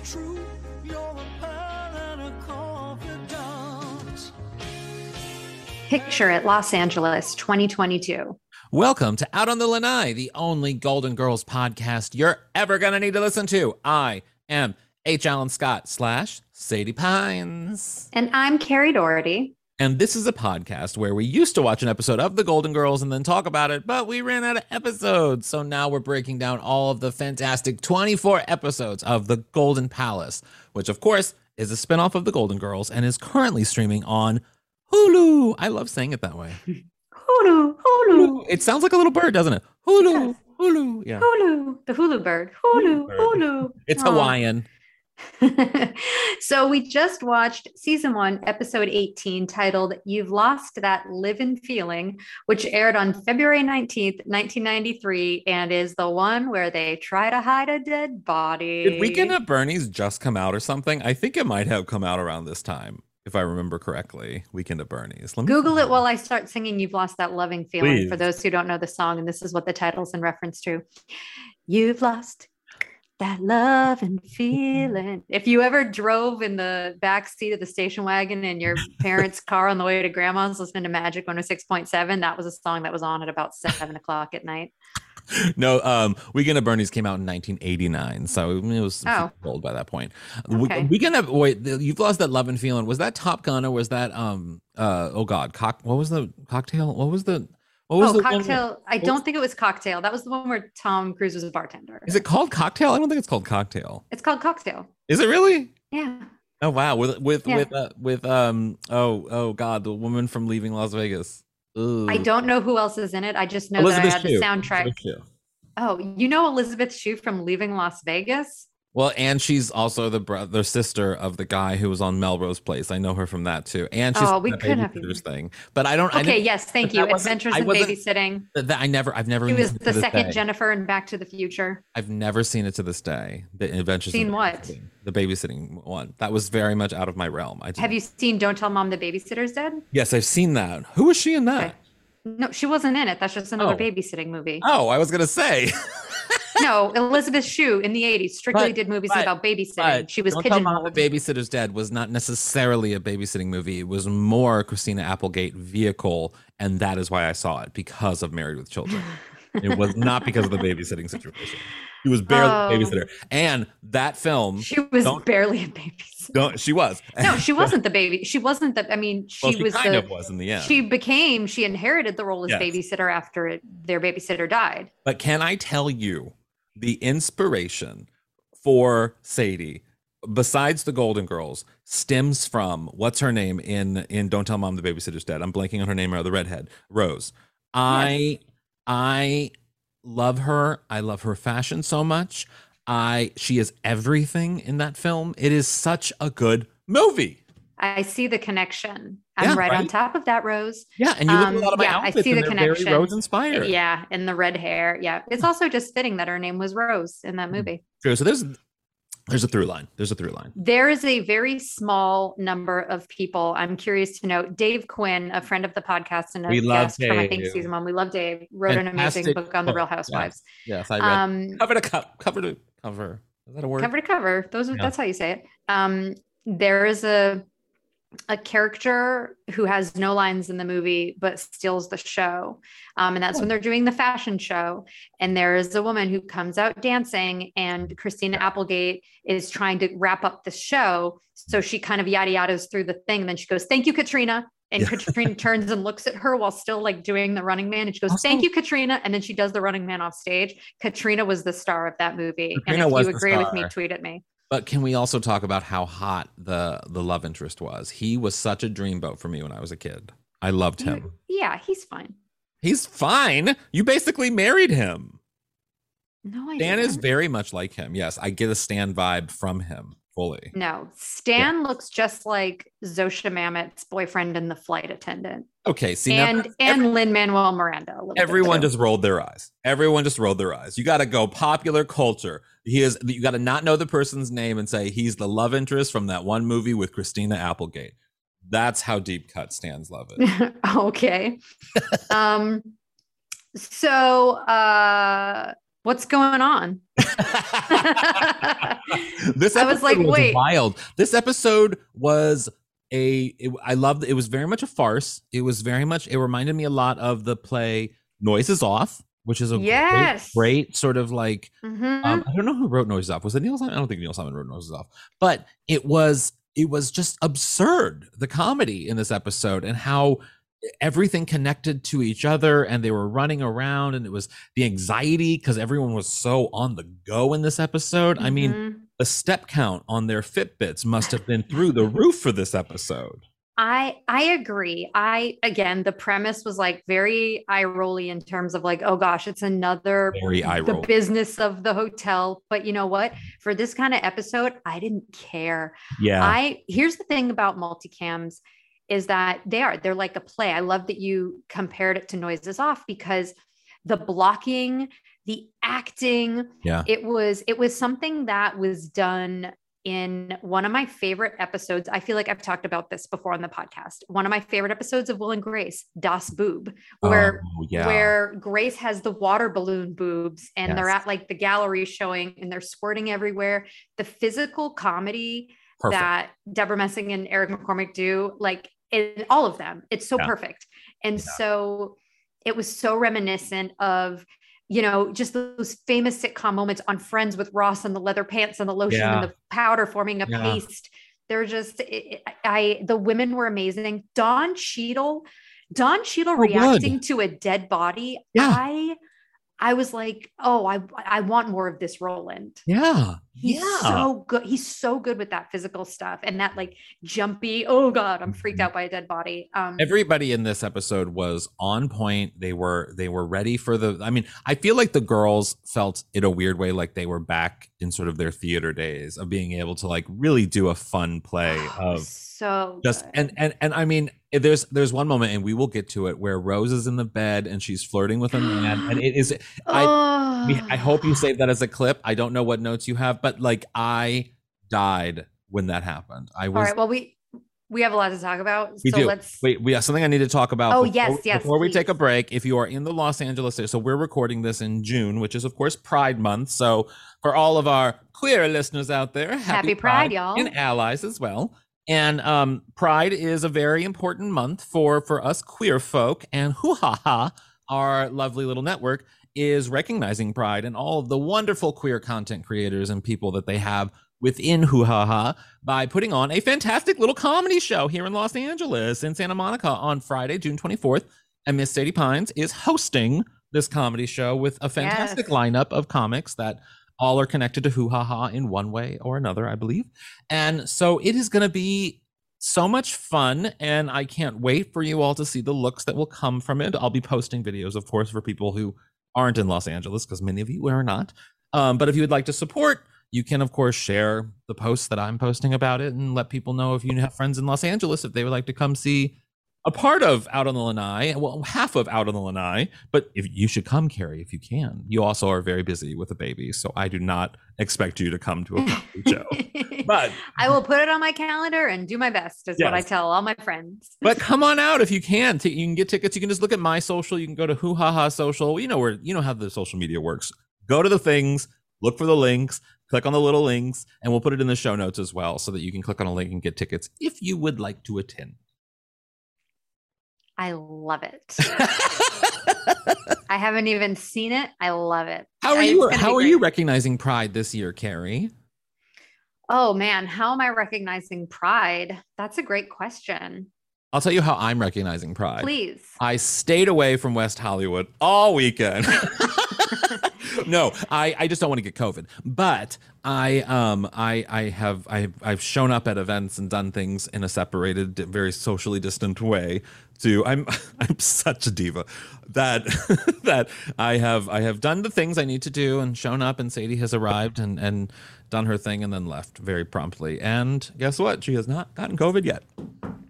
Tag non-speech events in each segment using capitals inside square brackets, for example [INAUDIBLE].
it's true. You're a pearl and a confidant. Picture it, Los Angeles, 2022. Welcome to Out on the Lanai, the only Golden Girls podcast you're ever going to need to listen to. I am H. Alan Scott slash Sadie Pines. And I'm Carrie Doherty. And this is a podcast where we used to watch an episode of The Golden Girls and then talk about it, but we ran out of episodes. So now we're breaking down all of the fantastic 24 episodes of The Golden Palace, which of course is a spinoff of The Golden Girls and is currently streaming on Hulu. I love saying it that way. Hulu, Hulu, It sounds like a little bird, doesn't it? Hulu, does. Hulu. Yeah. Hulu, the Hulu bird. Hulu, Bird. Hulu. It's Aw. Hawaiian. [LAUGHS] so we just watched season one, episode 18, titled You've Lost That Livin' Feeling, which aired on February 19th, 1993, and is the one where they try to hide a dead body. Did Weekend at Bernie's just come out or something? I think it might have come out around this time, if I remember correctly. Weekend at Bernie's. Let me Google it while I start singing You've Lost That Loving Feeling for those who don't know the song. And this is what the title's in reference to. You've lost that love and feeling. If you ever drove in the back seat of the station wagon in your [LAUGHS] parents' car on the way to grandma's listening to Magic 106.7, that was a song that was on at about seven o'clock at night. No, um, Weekend at Bernie's came out in 1989, so it was Oh. old by that point. We- Okay. Weekend at wait, you've lost that love and feeling. Was that Top Gun or was that um uh oh god, cock? What was the cocktail? What was the what was Oh, the cocktail. I don't was- think it was cocktail. That was the one where Tom Cruise was a bartender. Is it called Cocktail? I don't think it's called Cocktail. It's called cocktail. Is it really? Yeah. Oh wow, with with Yeah. with uh, with um oh oh god, the woman from Leaving Las Vegas. I don't know who else is in it. I just know Elizabeth that I had Shue. the soundtrack. Oh, you know Elizabeth Shue from Leaving Las Vegas? Well, and she's also the brother sister of the guy who was on Melrose Place. I know her from that too. And she's Oh, we the could have thing. But I don't. I Okay, didn't- yes, thank you. Adventures I in Babysitting. that- that I never. I've never. She was seen it the second day. Jennifer in Back to the Future. I've never seen it to this day. The Adventures. Seen what? The babysitting one. That was very much out of my realm. I Have you seen Don't Tell Mom the Babysitter's Dead? Yes, I've seen that. Who was she in that? Okay. No, she wasn't in it. That's just another Oh. babysitting movie. Oh, I was gonna say. [LAUGHS] [LAUGHS] No, Elizabeth Shue in the 80s strictly But- did movies but- about babysitting. But she was Don't Tell Mom pigeonholed. Babysitter's Dead was not necessarily a babysitting movie. It was more Christina Applegate vehicle, and that is why I saw it because of Married with Children. it was not because of the babysitting situation. She was barely Oh. a babysitter, and that film. She was barely a babysitter. Don't, she was. [LAUGHS] No, she wasn't the baby. She wasn't the. I mean, she, Well, she was kind the. of was in the end. She became. She inherited the role as Yes. babysitter after it, their babysitter died. But can I tell you the inspiration for Sadie, besides the Golden Girls, stems from what's her name in in Don't Tell Mom the Babysitter's Dead. I'm blanking on her name or the redhead Rose. I I love her. I love her fashion so much. I she is everything in that film. It is such a good movie. I see the connection. I'm Yeah, right, on top of that, Rose. Yeah, and you look at a Um, lot of my yeah, I see the connection. very Rose inspired. Yeah, and the red hair. Yeah, it's also just fitting that her name was Rose in Mm. that movie. True. So there's there's a through line. There's a through line. There is a very small number of people. I'm curious to know. Dave Quinn, a friend of the podcast and a We love guest from I think Dave. season one, we love Dave. Wrote an amazing book on the book, Real yeah. Housewives. Yes, I read Um, cover to co- cover to cover. Is that a word? cover to cover. Those are, Yeah. that's how you say it. Um, there is a a character who has no lines in the movie but steals the show, um, and that's when they're doing the fashion show. And there is a woman who comes out dancing, and Christina Applegate is trying to wrap up the show. So she kind of yada yadas through the thing, and then she goes, "Thank you, Katrina." And Yeah. Katrina [LAUGHS] turns and looks at her while still like doing the running man. And she goes, Also- Thank you, Katrina. And then she does the running man off stage. Katrina was the star of that movie. Katrina and if you agree with me, tweet at me. But can we also talk about how hot the the love interest was? He was such a dreamboat for me when I was a kid. I loved him. yeah, he's fine. He's fine. You basically married him. No, I is didn't. very much like him. Yes, I get a Stan vibe from him fully. No, Stan looks just like Zosia Mamet's boyfriend and the flight attendant, Okay, see now and and Lin Manuel Miranda. a little bit, Everyone just rolled their eyes. Everyone just rolled their eyes. You got to go popular culture. He is. You got to not know the person's name and say he's the love interest from that one movie with Christina Applegate. That's how deep cut stands love it. [LAUGHS] okay. um, so uh, What's going on? [LAUGHS] [LAUGHS] this I was like, wait. wild. This episode was a. It, I loved. It was very much a farce. It was very much. It reminded me a lot of the play Noises Off, which is a great- Yes. great, sort of like. Mhm. Um, I don't know who wrote Noises Off. Was it Neil Simon? I don't think Neil Simon wrote Noises Off, but it was. It was just absurd the comedy in this episode and how everything connected to each other and they were running around and it was the anxiety because everyone was so on the go in this episode. I mean, Mhm. the step count on their Fitbits must have been through the roof for this episode. I I agree. I again, the premise was like very eye rolly in terms of like, oh gosh, it's another Very eye the business of the hotel. But you know what? Mm-hmm. For this kind of episode, I didn't care. Yeah. I here's the thing about multicams is that they are they're like a play. I love that you compared it to Noises Off because the blocking, the acting, Yeah. it was it was something that was done in one of my favorite episodes. I feel like I've talked about this before on the podcast. One of my favorite episodes of Will and Grace, Das Boob, where Oh, yeah. where Grace has the water balloon boobs and they're at like the gallery showing and they're squirting everywhere. The physical comedy Perfect. that Debra Messing and Eric McCormack do, like in all of them, it's so Yeah. perfect. And Yeah. so it was so reminiscent of, you know, just those famous sitcom moments on Friends with Ross and the leather pants and the lotion Yeah. and the powder forming a Yeah. paste. They're just, it- I, the women were amazing. Don Cheadle, Don Cheadle Oh, good. reacting to a dead body. Yeah. I, I was like, oh, I, I want more of this Roland. yeah. He's yeah. so good. He's so good with that physical stuff and that like jumpy. Oh God, I'm freaked Mhm. out by a dead body. Um, Everybody in this episode was on point. They were they were ready for the I mean, I feel like the girls felt in a weird way like they were back in sort of their theater days of being able to like really do a fun play of so just good. and and and I mean Eh, there's there's one moment and we will get to it where Rose is in the bed and she's flirting with a man and [GASPS] it is I I hope you save that as a clip. I don't know what notes you have, but like I died when that happened. I was All right, Well, we we have a lot to talk about. We so do. let's Wait, we have something I need to talk about. Oh, before- yes, yes, Before we take a break, if you are in the Los Angeles area, so we're recording this in June, which is of course Pride Month. So for all of our queer listeners out there, happy, Happy Pride, y'all. and allies as well. And um, Pride is a very important month for for us queer folk. And Hoo Ha Ha, our lovely little network, is recognizing Pride and all of the wonderful queer content creators and people that they have within Hoo Ha Ha by putting on a fantastic little comedy show here in Los Angeles in Santa Monica on Friday, June 24th. And Miss Sadie Pines is hosting this comedy show with a fantastic Yes. lineup of comics that all are connected to Hoo Ha Ha in one way or another, I believe. And so it is going to be so much fun. And I can't wait for you all to see the looks that will come from it. I'll be posting videos, of course, for people who aren't in Los Angeles, because many of you are not. Um, but if you would like to support, you can, of course, share the posts that I'm posting about it and let people know if you have friends in Los Angeles if they would like to come see a part of Out on the Lanai, well, half of Out on the Lanai. But if you should come, Carrie, if you can. You also are very busy with a baby, so I do not expect you to come to a comedy show. [LAUGHS] But I will put it on my calendar and do my best. Is what I tell all my friends. [LAUGHS] but come on out if you can. T- You can get tickets. You can just look at my social. You can go to Hoo Ha Ha Social. You know where you know how the social media works. Go to the things, look for the links, click on the little links, and we'll put it in the show notes as well, so that you can click on a link and get tickets if you would like to attend. I love it. [LAUGHS] I haven't even seen it. I love it. how are you? How are you recognizing Pride this year, Carrie? Oh man, how am I recognizing pride? That's a great question. I'll tell you how I'm recognizing Pride. Please. I stayed away from West Hollywood all weekend. [LAUGHS] [LAUGHS] no, I, I just don't want to get COVID. But I um I I have I have, I've shown up at events and done things in a separated, very socially distant way. To I'm [LAUGHS] I'm such a diva that [LAUGHS] that I have I have done the things I need to do and shown up and Sadie has arrived and and done her thing and then left very promptly. And guess what? She has not gotten COVID yet.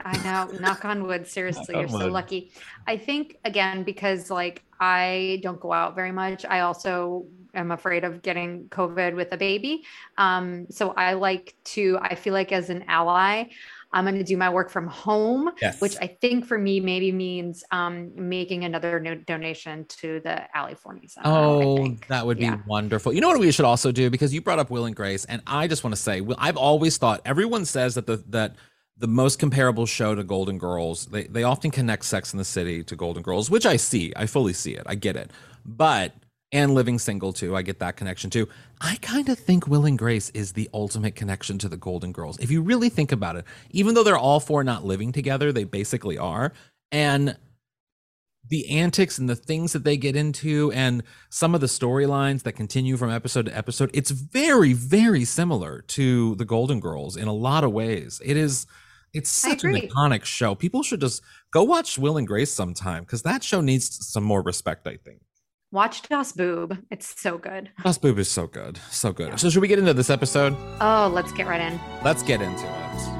I know. [LAUGHS] Knock on wood. Seriously, on you're so lucky. I think again because like I don't go out very much. I also am afraid of getting COVID with a baby. Um, so I like to. I feel like as an ally, I'm going to do my work from home, Yes. which I think for me maybe means um, making another no- donation to the Ali Forney Center. Oh, that would Yeah. be wonderful. You know what we should also do because you brought up Will and Grace, and I just want to say, I've always thought everyone says that the that the most comparable show to Golden Girls, they they often connect Sex in the City to Golden Girls, which I see, I fully see it, I get it, but and Living Single too, I get that connection too. I kind of think Will and Grace is the ultimate connection to the Golden Girls. If you really think about it, even though they're all four not living together, they basically are, and the antics and the things that they get into and some of the storylines that continue from episode to episode it's very very similar to the golden girls in a lot of ways. It is it's such an iconic show. People should just go watch will and grace sometime because that show needs some more respect i think Watch Das Boob. It's so good. Das Boob is so good so good Yeah. so should we get into this episode Oh, let's get right in. let's get into it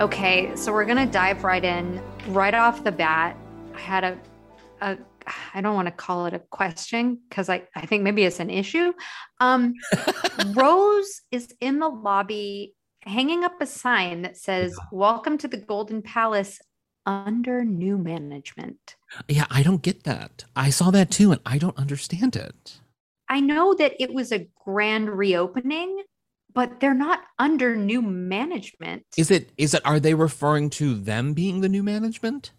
Okay, so we're gonna dive right in. Right off the bat, I had a, a I don't want to call it a question because I, I think maybe it's an issue. Um, [LAUGHS] Rose is in the lobby hanging up a sign that says, Welcome to the Golden Palace under new management. yeah i don't get that i saw that too and i don't understand it I know that it was a grand reopening, but they're not under new management. Is it is it are they referring to them being the new management?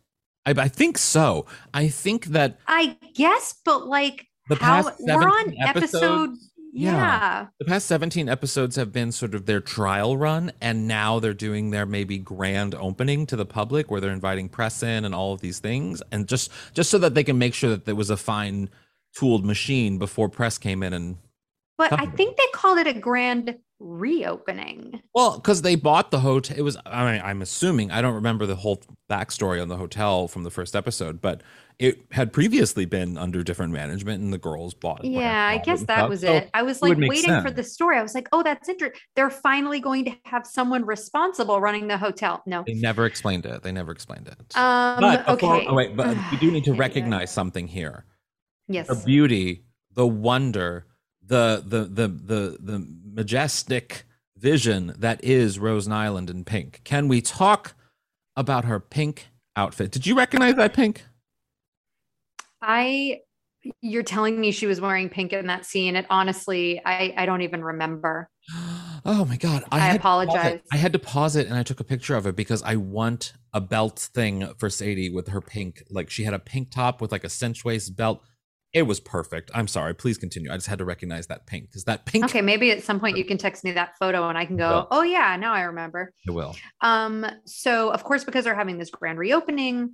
I, I think so. I think that I guess, but like The how past we're on 17 episode. episodes? Yeah. Yeah. the past 17 episodes have been sort of their trial run and now they're doing their maybe grand opening to the public where they're inviting press in and all of these things and just just so that they can make sure that there was a fine tooled machine before press came in and But I think they called it a grand reopening. Well, because they bought the hotel. It was, I mean, I'm assuming, I don't remember the whole backstory on the hotel from the first episode, but it had previously been under different management and the girls bought it. Yeah, I guess that stuff. was So it. I was like make waiting for the story. I was like, oh, that's interesting. They're finally going to have someone responsible running the hotel. No. They never explained it. They never explained it. Um, but before, okay. oh, wait, but [SIGHS] we do need to Yeah, yeah. recognize something here. Yes. The beauty, the wonder, the the the the the majestic vision that is Rose Nyland in pink. Can we talk about her pink outfit? Did you recognize that pink? I you're telling me she was wearing pink in that scene. It honestly, I I don't even remember. [GASPS] Oh my god! I had to pause it. apologize. I had to pause it and I took a picture of it because I want a belt thing for Sadie with her pink. Like she had a pink top with like a cinch waist belt. It was perfect. I'm sorry. Please continue. I just had to recognize that pink because that pink. Okay, maybe at some point you can text me that photo and I can go, oh yeah, now I remember. I will. Um, so of course, because they're having this grand reopening,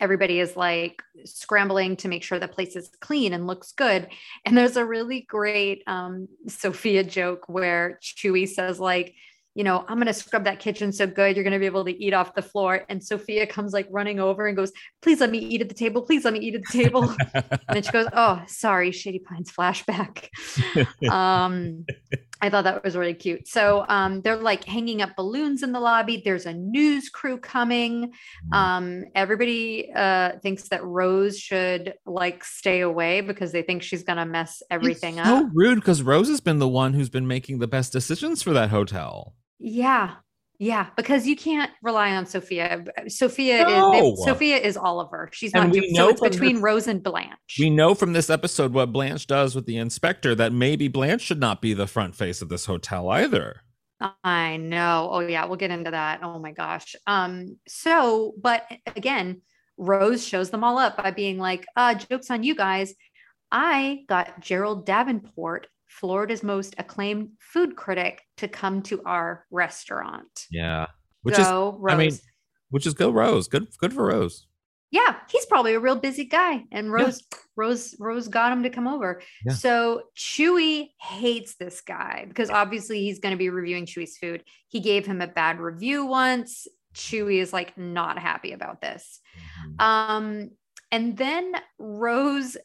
everybody is like scrambling to make sure the place is clean and looks good. And there's a really great um Sophia joke where Chuy says, like, you know, I'm gonna scrub that kitchen so good you're gonna be able to eat off the floor. And Sophia comes like running over and goes, Please let me eat at the table, please let me eat at the table. [LAUGHS] and then she goes, Oh, sorry, Shady Pines flashback. [LAUGHS] um I thought that was really cute. So um, they're like hanging up balloons in the lobby. There's a news crew coming. Um, everybody uh, thinks that Rose should like stay away because they think she's gonna mess everything it's up. So rude because Rose has been the one who's been making the best decisions for that hotel. Yeah, yeah, because you can't rely on Sophia. Sophia No. is Sophia is Oliver. She's not. we know So it's between this- Rose and Blanche. We know from this episode what Blanche does with the inspector that maybe Blanche should not be the front face of this hotel either. I know. Oh yeah, we'll get into that. Oh my gosh. Um, so but again, Rose shows them all up by being like, uh, jokes on you guys. I got Gerald Davenport, Florida's most acclaimed food critic, to come to our restaurant. Yeah. Which is Go, Rose. I mean, which is go Rose. Good good for Rose. Yeah, he's probably a real busy guy. And Rose, Rose, Rose got him to come over. Yeah. So Chuy hates this guy because obviously he's going to be reviewing Chuy's food. He gave him a bad review once. Chuy is like not happy about this. Um, and then Rose,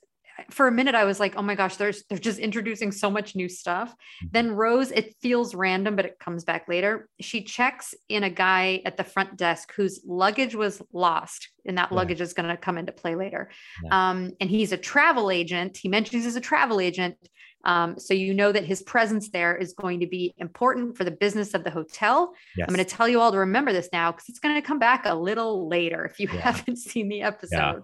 for a minute, I was like, oh my gosh, there's they're just introducing so much new stuff. Then Rose, it feels random, but it comes back later. She checks in a guy at the front desk whose luggage was lost, and that Yeah. luggage is going to come into play later. Yeah. Um, and he's a travel agent. He mentions he's a travel agent. Um, so you know that his presence there is going to be important for the business of the hotel. Yes. I'm going to tell you all to remember this now because it's going to come back a little later if you Yeah. haven't [LAUGHS] seen the episode.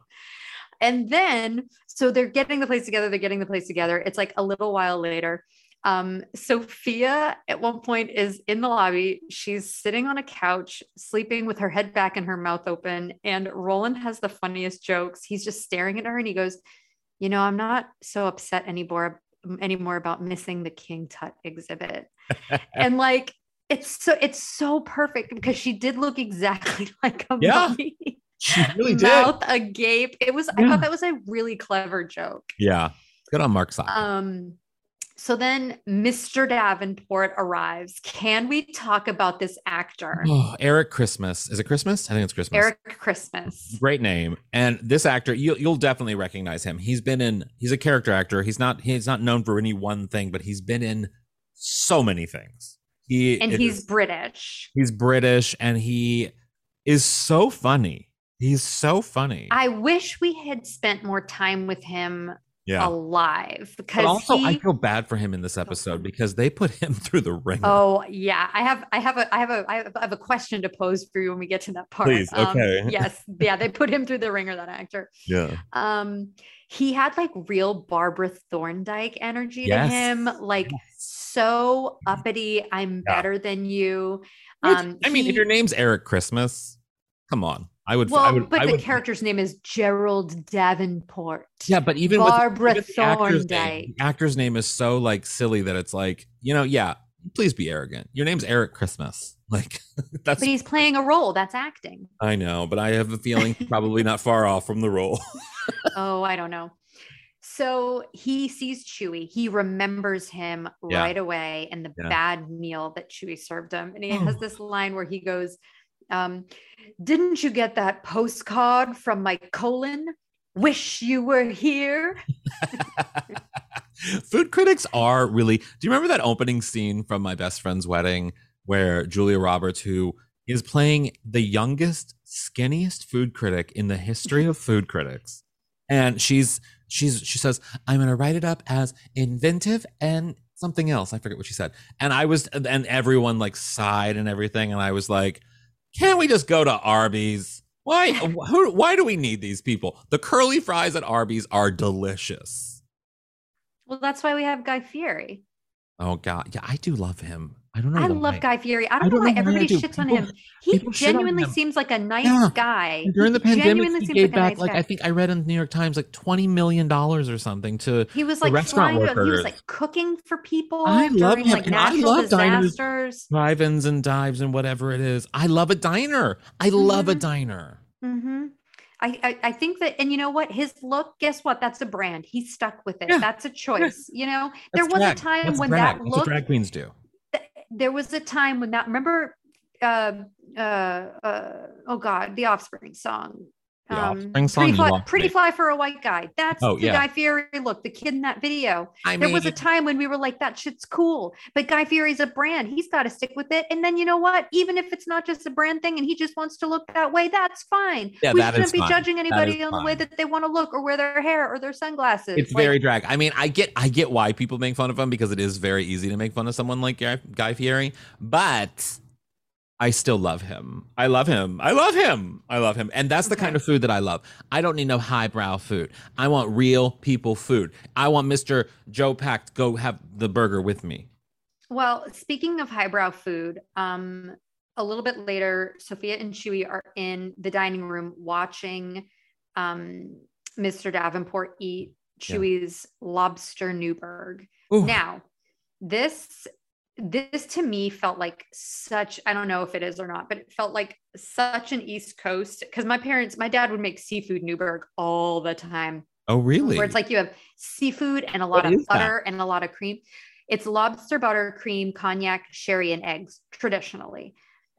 And then, so they're getting the place together, they're getting the place together. It's like a little while later. Um, Sophia at one point is in the lobby. She's sitting on a couch, sleeping with her head back and her mouth open. And Roland has the funniest jokes. He's just staring at her and he goes, You know, I'm not so upset anymore anymore about missing the King Tut exhibit. [LAUGHS] and like it's so it's so perfect because she did look exactly [LAUGHS] like a Yeah. mummy. She [LAUGHS] really did. Mouth agape. It was I thought that was a really clever joke. Yeah. Good on Mark's side. Um so then Mr. Davenport arrives. Can we talk about this actor? oh, [SIGHS] Eric Christmas. Is it Christmas? I think it's Christmas. Eric Christmas. Great name. And this actor, you, you'll definitely recognize him. He's been in. He's a character actor. He's not. He's not known for any one thing, but he's been in so many things. He And is- he's British. he's British, and he is so funny. He's so funny. I wish we had spent more time with him yeah. alive because But also, he I feel bad for him in this episode because they put him [LAUGHS] through the ring. Oh yeah, I have, I have a, I have a, I have, a question to pose for you when we get to that part. Please, Um, okay. [LAUGHS] yes, yeah, they put him through the ringer. That actor. yeah. Um, he had like real Barbara Thorndike energy Yes. to him, like so uppity. I'm Yeah. better than you. Um, I mean, if your name's Eric Christmas, come on. I would. well, I would, but I the would, character's name is Gerald Davenport. Yeah, but even with- Barbara even the actor's name, the actor's name is so like silly that it's like, you know, yeah, please be arrogant. Your name's Eric Christmas. [LAUGHS] Like [LAUGHS] that's But he's playing a role. That's acting. I know, but I have a feeling probably not far off from the role. [LAUGHS] oh, I don't know. So he sees Chuy. He remembers him Yeah. right away and the Yeah. bad meal that Chuy served him. And he Oh. has this line where he goes, um, Didn't you get that postcard from my colon? Wish you were here. [LAUGHS] Food critics are really. Do you remember that opening scene from My Best Friend's Wedding where Julia Roberts, who is playing the youngest, skinniest food critic in the history of food critics, and she's she's she says, "I'm going to write it up as inventive and something else." I forget what she said, and I was, and everyone like sighed and everything, and I was like, "Can't we just go to Arby's?" Why? [LAUGHS] Who, why do we need these people? The curly fries at Arby's are delicious. Well, that's why we have Guy Fieri. Oh God, yeah, I do love him. I don't know. I why. love Guy Fieri. I I don't, don't know why know why everybody shits on him. He people genuinely him. seems like a nice Yeah. guy. During the He pandemic, genuinely he gave like back nice like guy. I think I read in the New York Times like twenty million dollars or something to. He was the like restaurant flying, he workers. was like cooking for people I love during him, like and I love diners. disasters. drive-ins and dives and whatever it is. I love a diner. I love a Mhm. diner. hmm I, I I think that, and you know what? His look, guess what? That's a brand. He's stuck with it. Yeah. That's a choice. You know, there was drag. a time That's when drag. that That's look. what drag queens do. There was a time when that. Remember, uh, uh, uh, oh God, the Offspring song. The um, song? Pretty fly, pretty fly for a white guy. That's Oh, the yeah. Guy Fieri look. The kid in that video. I there mean, was a time when we were like, that shit's cool. But Guy Fieri's a brand. He's got to stick with it. And then you know what? Even if it's not just a brand thing and he just wants to look that way, that's fine. Yeah, we shouldn't be fine. judging anybody on the way that they want to look or wear their hair or their sunglasses. it's Like, very drag. I mean, I get, I get why people make fun of him because it is very easy to make fun of someone like Guy, Guy Fieri, but I still love him. I love him. I love him. I love him. And that's the kind of food that I love. I don't need no highbrow food. I want real people food. I want Mr. Joe Pack to go have the burger with me. Well, speaking of highbrow food, um, a little bit later, Sophia and Chuy are in the dining room watching um, Mr. Davenport eat Yeah. Chuy's lobster Newberg. Ooh. Now, this this to me felt like such i don't know if it is or not but it felt like such an east coast because my parents my dad would make seafood newburg all the time Oh, really? where it's like you have seafood and a lot What of is that? butter and a lot of cream it's lobster butter cream cognac sherry and eggs traditionally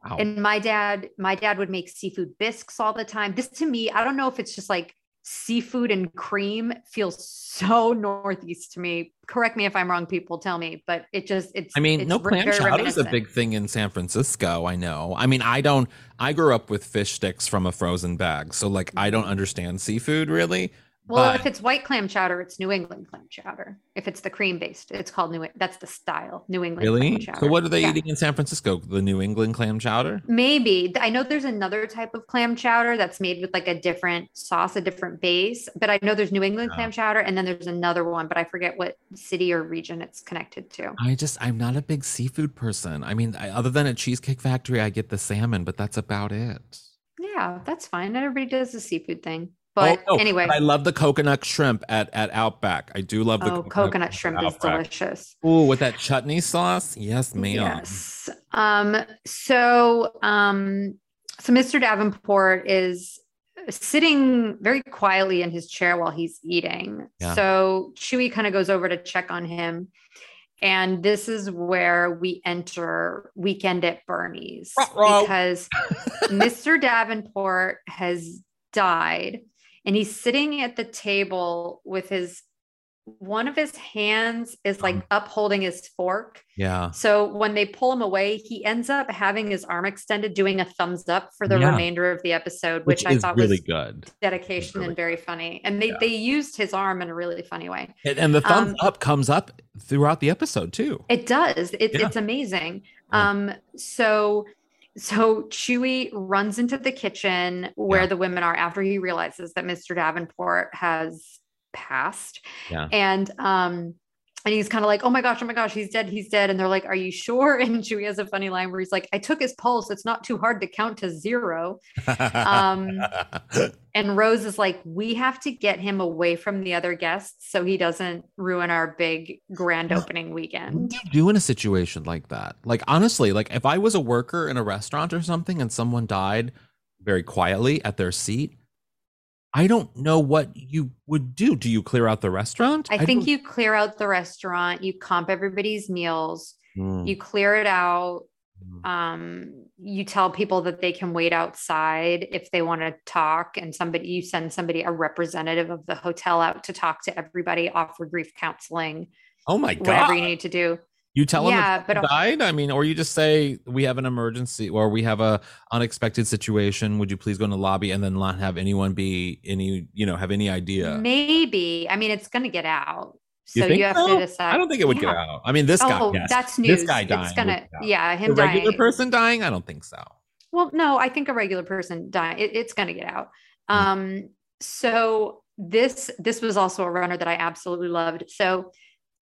Wow. and my dad my dad would make seafood bisques all the time this to me i don't know if it's just like seafood and cream feels so northeast to me correct me if i'm wrong people tell me but it just it's I mean, it's no clam chowder is a big thing in San Francisco. I know. I mean, I don't. I grew up with fish sticks from a frozen bag, so like I don't understand seafood really. Well but- if it's white clam chowder it's new england clam chowder if it's the cream based it's called new that's the style new england clam Really? chowder. So what are they Yeah. eating in San Francisco? The New England clam chowder? Maybe. I know there's another type of clam chowder that's made with like a different sauce, a different base, but I know there's New England Yeah. clam chowder and then there's another one, but I forget what city or region it's connected to. I just I'm not a big seafood person. I mean, I, other than at Cheesecake Factory, I get the salmon, but that's about it. Yeah, that's fine. Not everybody does the seafood thing. But Oh, no, anyway, I love the coconut shrimp at at Outback. I do love the oh, coconut shrimp is delicious. Ooh, with that chutney sauce? Yes, ma'am. Yes. Um, so um so Mr. Davenport is sitting very quietly in his chair while he's eating. Yeah. So Chuy kind of goes over to check on him. And this is where we enter weekend at Bernie's Ruh-roh. because [LAUGHS] Mr. Davenport has died and he's sitting at the table with his one of his hands is like Um. upholding his fork. Yeah. So when they pull him away, he ends up having his arm extended, doing a thumbs up for the Yeah. remainder of the episode, which, Which, I thought really was good. dedication really and very funny. And they Yeah. they used his arm in a really funny way. And, and the thumbs Um, up comes up throughout the episode too. It does. It's Yeah. it's amazing. Um, so so Chuy runs into the kitchen where Yeah. the women are after he realizes that Mr. Davenport has passed. Yeah. And um and he's kind of like, oh my gosh, oh my gosh, he's dead, he's dead. And they're like, Are you sure? [LAUGHS] And Chuy has a funny line where he's like, I took his pulse. It's not too hard to count to zero. Um, [LAUGHS] And Rose is like, we have to get him away from the other guests so he doesn't ruin our big grand opening what weekend. do you do in a situation like that? Like honestly, like if I was a worker in a restaurant or something and someone died very quietly at their seat, I don't know what you would do. Do you clear out the restaurant? I think don't- you clear out the restaurant, you comp everybody's meals, Mm, you clear it out. mm. Um, you tell people that they can wait outside if they want to talk, and somebody you send somebody a representative of the hotel out to talk to everybody, offer grief counseling, Oh my god! whatever you need to do. You tell them Yeah, that but- died. I mean, or you just say we have an emergency or we have a unexpected situation. Would you please go in the lobby and then not have anyone be any, you know, have any idea? Maybe. I mean, it's going to get out. So think you have so? to decide. I don't think it would Yeah. get out. I mean, this guy. Oh, yes. that's news. This guy dying. It's gonna, yeah, The him regular dying. person dying? I don't think so. Well, no, I think a regular person dying, it, it's going to get out. Mm. Um, so this this was also a runner that I absolutely loved. So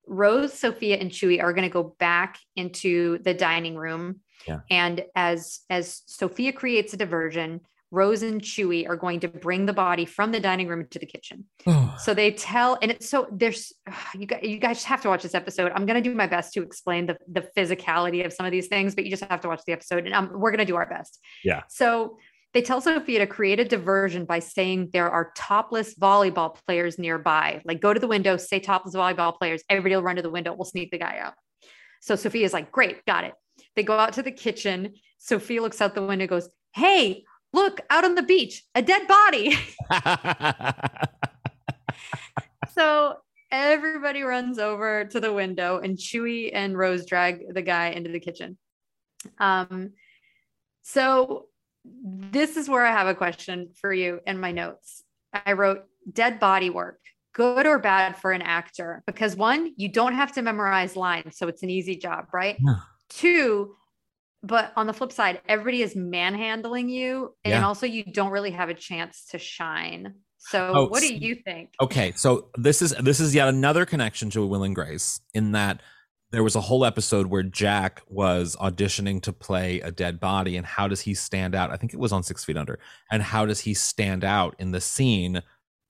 Rose, Sophia, and Chuy are going to go back into the dining room, Yeah. and as as Sophia creates a diversion, Rose and Chuy are going to bring the body from the dining room to the kitchen. [SIGHS] So they tell, and it's so there's [SIGHS] you guys, you guys have to watch this episode. I'm gonna do my best to explain the the physicality of some of these things, but you just have to watch the episode, and um, we're gonna do our best. Yeah. So they tell Sophia to create a diversion by saying there are topless volleyball players nearby. Like go to the window, say topless volleyball players. Everybody will run to the window. We'll sneak the guy out. So Sophia's like, great, got it. They go out to the kitchen. Sophia looks out the window, goes, "Hey, look out on the beach, a dead body." [LAUGHS] So everybody runs over to the window, and Chuy and Rose drag the guy into the kitchen. Um, so this is where I have a question for you in my notes. I wrote dead body work, good or bad for an actor? Because one, you don't have to memorize lines, so it's an easy job, right? Yeah. Two, but on the flip side, everybody is manhandling you, and Yeah. also you don't really have a chance to shine. So, Oh, what do you think? okay, so this is this is yet another connection to Will and Grace in that there was a whole episode where Jack was auditioning to play a dead body, and how does he stand out? I think it was on Six Feet Under, and how does he stand out in the scene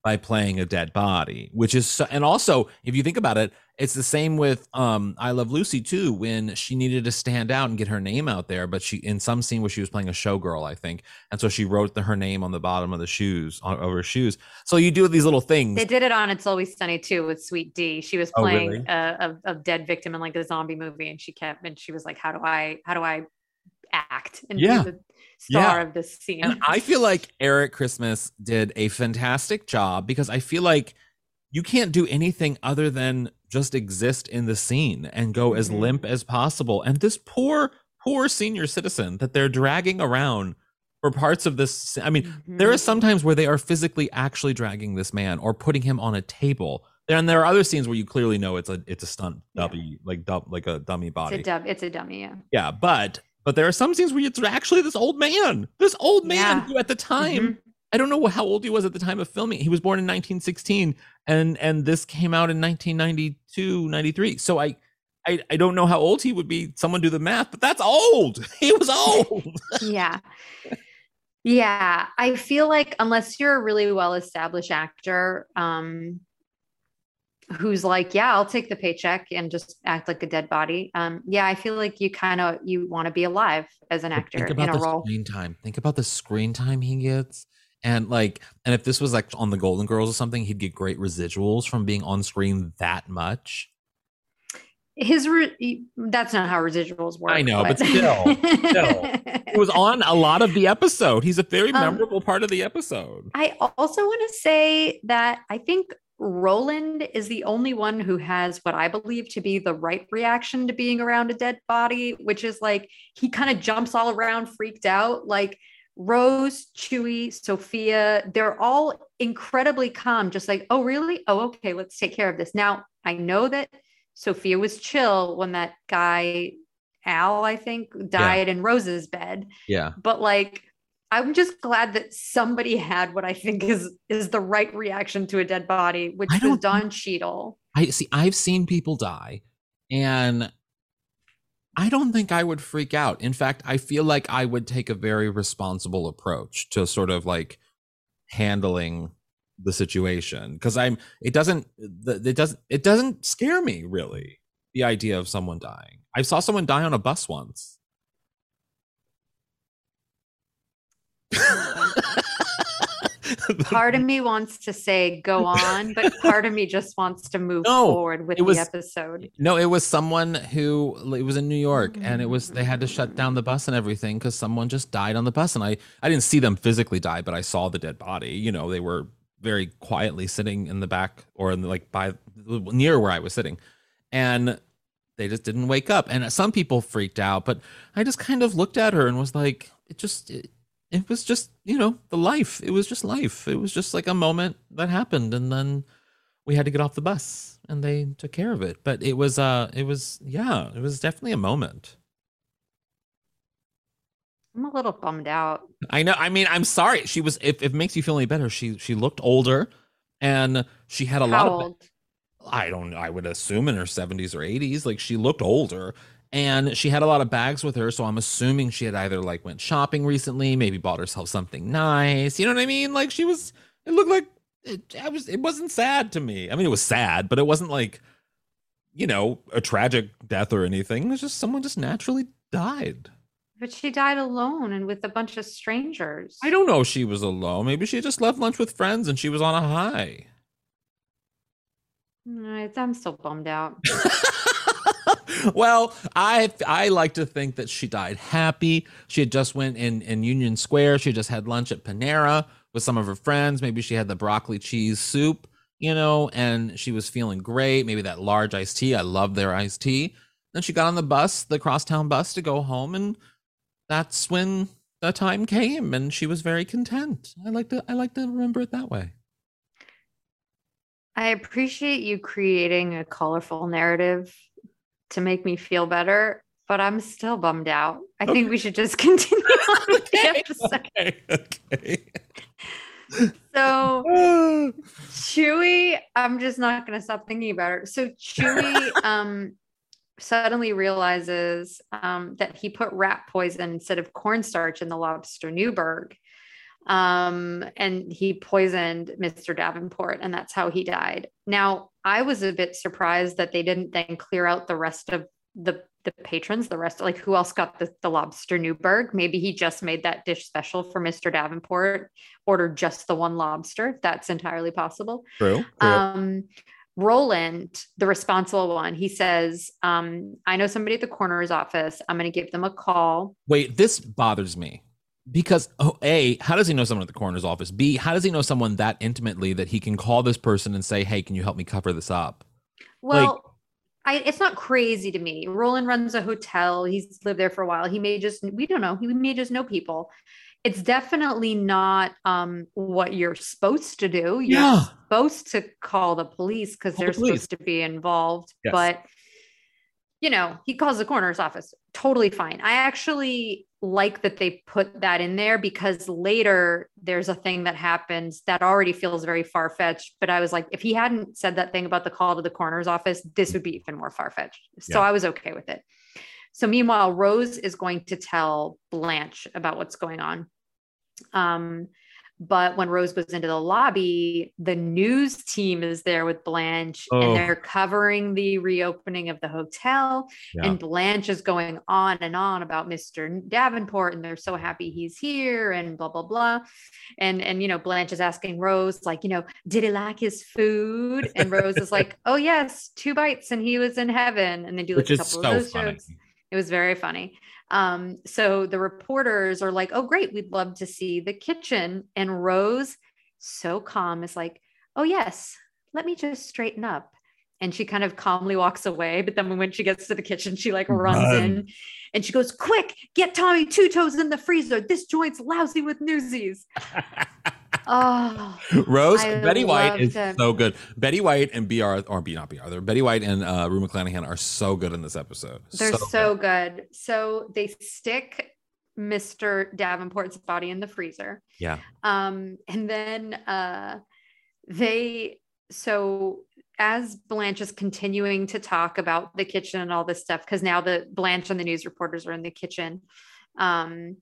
by playing a dead body, which is so, and also if you think about it, it's the same with um I Love Lucy too when she needed to stand out and get her name out there, but she in some scene where she was playing a showgirl, I think, and so she wrote the, her name on the bottom of the shoes on over her shoes. So you do these little things. They did it on It's Always Sunny too with Sweet Dee. She was Oh, playing really? a, a, a dead victim in like a zombie movie, and she kept and she was like, "How do I how do I act and Yeah. be the star Yeah. of this scene?" And I feel like Eric Christmas did a fantastic job because I feel like you can't do anything other than just exist in the scene and go as Mhm. limp as possible. And this poor, poor senior citizen that they're dragging around for parts of this. I mean, there Mhm. are some times where they are physically actually dragging this man or putting him on a table. And there are other scenes where you clearly know it's a it's a stunt Yeah. dummy, like dum, like a dummy body. it's a dub, it's a dummy. Yeah. Yeah, but but there are some scenes where it's actually this old man, this old man Yeah. who at the time Mhm. I don't know how old he was at the time of filming. He was born in 1916, and and this came out in 1992, 93. So I. I, I don't know how old he would be. Someone do the math, but that's old. [LAUGHS] He was old. yeah. Yeah. I feel like unless you're a really well established actor, um, who's like, yeah, I'll take the paycheck and just act like a dead body. Um, yeah, I feel like you kind of you want to be alive as an actor Think in a the role. screen time. Think about the screen time he gets. And like, and if this was like on the Golden Girls or something, he'd get great residuals from being on screen that much. His re- that's not how residuals work. I know, but still, still. He was on a lot of the episode. He's a very Um, memorable part of the episode. I also want to say that I think Roland is the only one who has what I believe to be the right reaction to being around a dead body, which is like he kind of jumps all around, freaked out. Like Rose, Chuy, Sophia, they're all incredibly calm, just like, oh, really? Oh, okay, let's take care of this. Now, I know that Sophia was chill when that guy, Al, I think, died in Rose's bed Yeah. but like i'm just glad that somebody had what i think is is the right reaction to a dead body which was don Cheadle. I see I've seen people die and I don't think I would freak out. In fact, I feel like I would take a very responsible approach to sort of like handling the situation because I'm it doesn't it doesn't it doesn't scare me really the idea of someone dying. I saw someone die on a bus once. [LAUGHS] part of me wants to say go on but part of me just wants to move No, forward with it was- the episode No, it was someone who it was in New York, and it was they had to shut down the bus and everything because someone just died on the bus, and I I didn't see them physically die, but I saw the dead body. You know, they were very quietly sitting in the back or in the, like by near where I was sitting, and they just didn't wake up. And some people freaked out, but I just kind of looked at her and was like, it just. It, it was just, you know, the life. It was just life. It was just like a moment that happened, and then we had to get off the bus and they took care of it. But it was uh it was yeah it was definitely a moment. I'm a little bummed out. I know. I mean i'm sorry. She was if, if it makes you feel any better she she looked older and she had a lot how of old? I don't i would assume in her 70s or 80s like she looked older and she had a lot of bags with her so i'm assuming she had either like went shopping recently maybe bought herself something nice. You know what i mean? Like she was it looked like it, I was it wasn't sad to me. I mean it was sad but it wasn't like you know a tragic death or anything. It was just someone just naturally died. But she died alone and with a bunch of strangers. I don't know if she was alone. Maybe she just left lunch with friends and she was on a high. I'm still bummed out [LAUGHS] well, I I like to think that she died happy. She had just went in in Union Square. She just had lunch at Panera with some of her friends. Maybe she had the broccoli cheese soup, you know, and she was feeling great. Maybe that large iced tea. I love their iced tea. Then she got on the bus, the crosstown bus, to go home, and that's when the time came, and she was very content. I like to I like to remember it that way. I appreciate you creating a colorful narrative to make me feel better, but I'm still bummed out. I think we should just [LAUGHS] continue on with the episode. okay, okay. So, [SIGHS] Chuy, I'm just not going to stop thinking about her. So, Chuy [LAUGHS] um, suddenly realizes um, that he put rat poison instead of cornstarch in the lobster Newberg. Um, and he poisoned Mr. Davenport, and that's how he died. Now, I was a bit surprised that they didn't then clear out the rest of the the patrons, the rest, like who else got the, the lobster Newburg? Maybe he just made that dish special for Mr. Davenport, ordered just the one lobster. That's entirely possible. True. true. Um, Roland, the responsible one, he says, um, I know somebody at the coroner's office. I'm going to give them a call. Wait, this bothers me because oh, a how does he know someone at the coroner's office b how does he know someone that intimately that he can call this person and say hey can you help me cover this up Well, Like- I, it's not crazy to me. Roland runs a hotel. He's lived there for a while. He may just, we don't know, he may just know people. It's definitely not um, what you're supposed to do. You're Yeah. supposed to call the police because they're police. supposed to be involved. Yes. But, you know, he calls the coroner's office. Totally fine. I actually like that they put that in there because later there's a thing that happens that already feels very far fetched. But I was like, if he hadn't said that thing about the call to the coroner's office, this would be even more far fetched. So Yeah. I was okay with it. So meanwhile, Rose is going to tell Blanche about what's going on. Um, but when Rose goes into the lobby, the news team is there with Blanche Oh. and they're covering the reopening of the hotel. Yeah. And Blanche is going on and on about Mr. Davenport and they're so happy he's here and blah, blah, blah. And, and, you know, Blanche is asking Rose, like, you know, did he like his food? And Rose is like, [LAUGHS] oh, yes, two bites and he was in heaven. And they do like which a couple so of those funny jokes. It was very funny. Um, so the reporters are like, oh, great, we'd love to see the kitchen. And Rose, so calm, is like, oh, yes, let me just straighten up. And she kind of calmly walks away. But then when she gets to the kitchen, she like runs Run. in and she goes, quick, get Tommy two toes in the freezer. This joint's lousy with newsies. [LAUGHS] oh, Rose, Betty White is so good. Betty White and Bea Arthur, or Bea Not Bea Arthur. Betty White and uh, Rue McClanahan are so good in this episode. They're so, good. So they stick Mr. Davenport's body in the freezer. Yeah. Um, and then uh, they, so as Blanche is continuing to talk about the kitchen and all this stuff, because now the Blanche and the news reporters are in the kitchen. Um,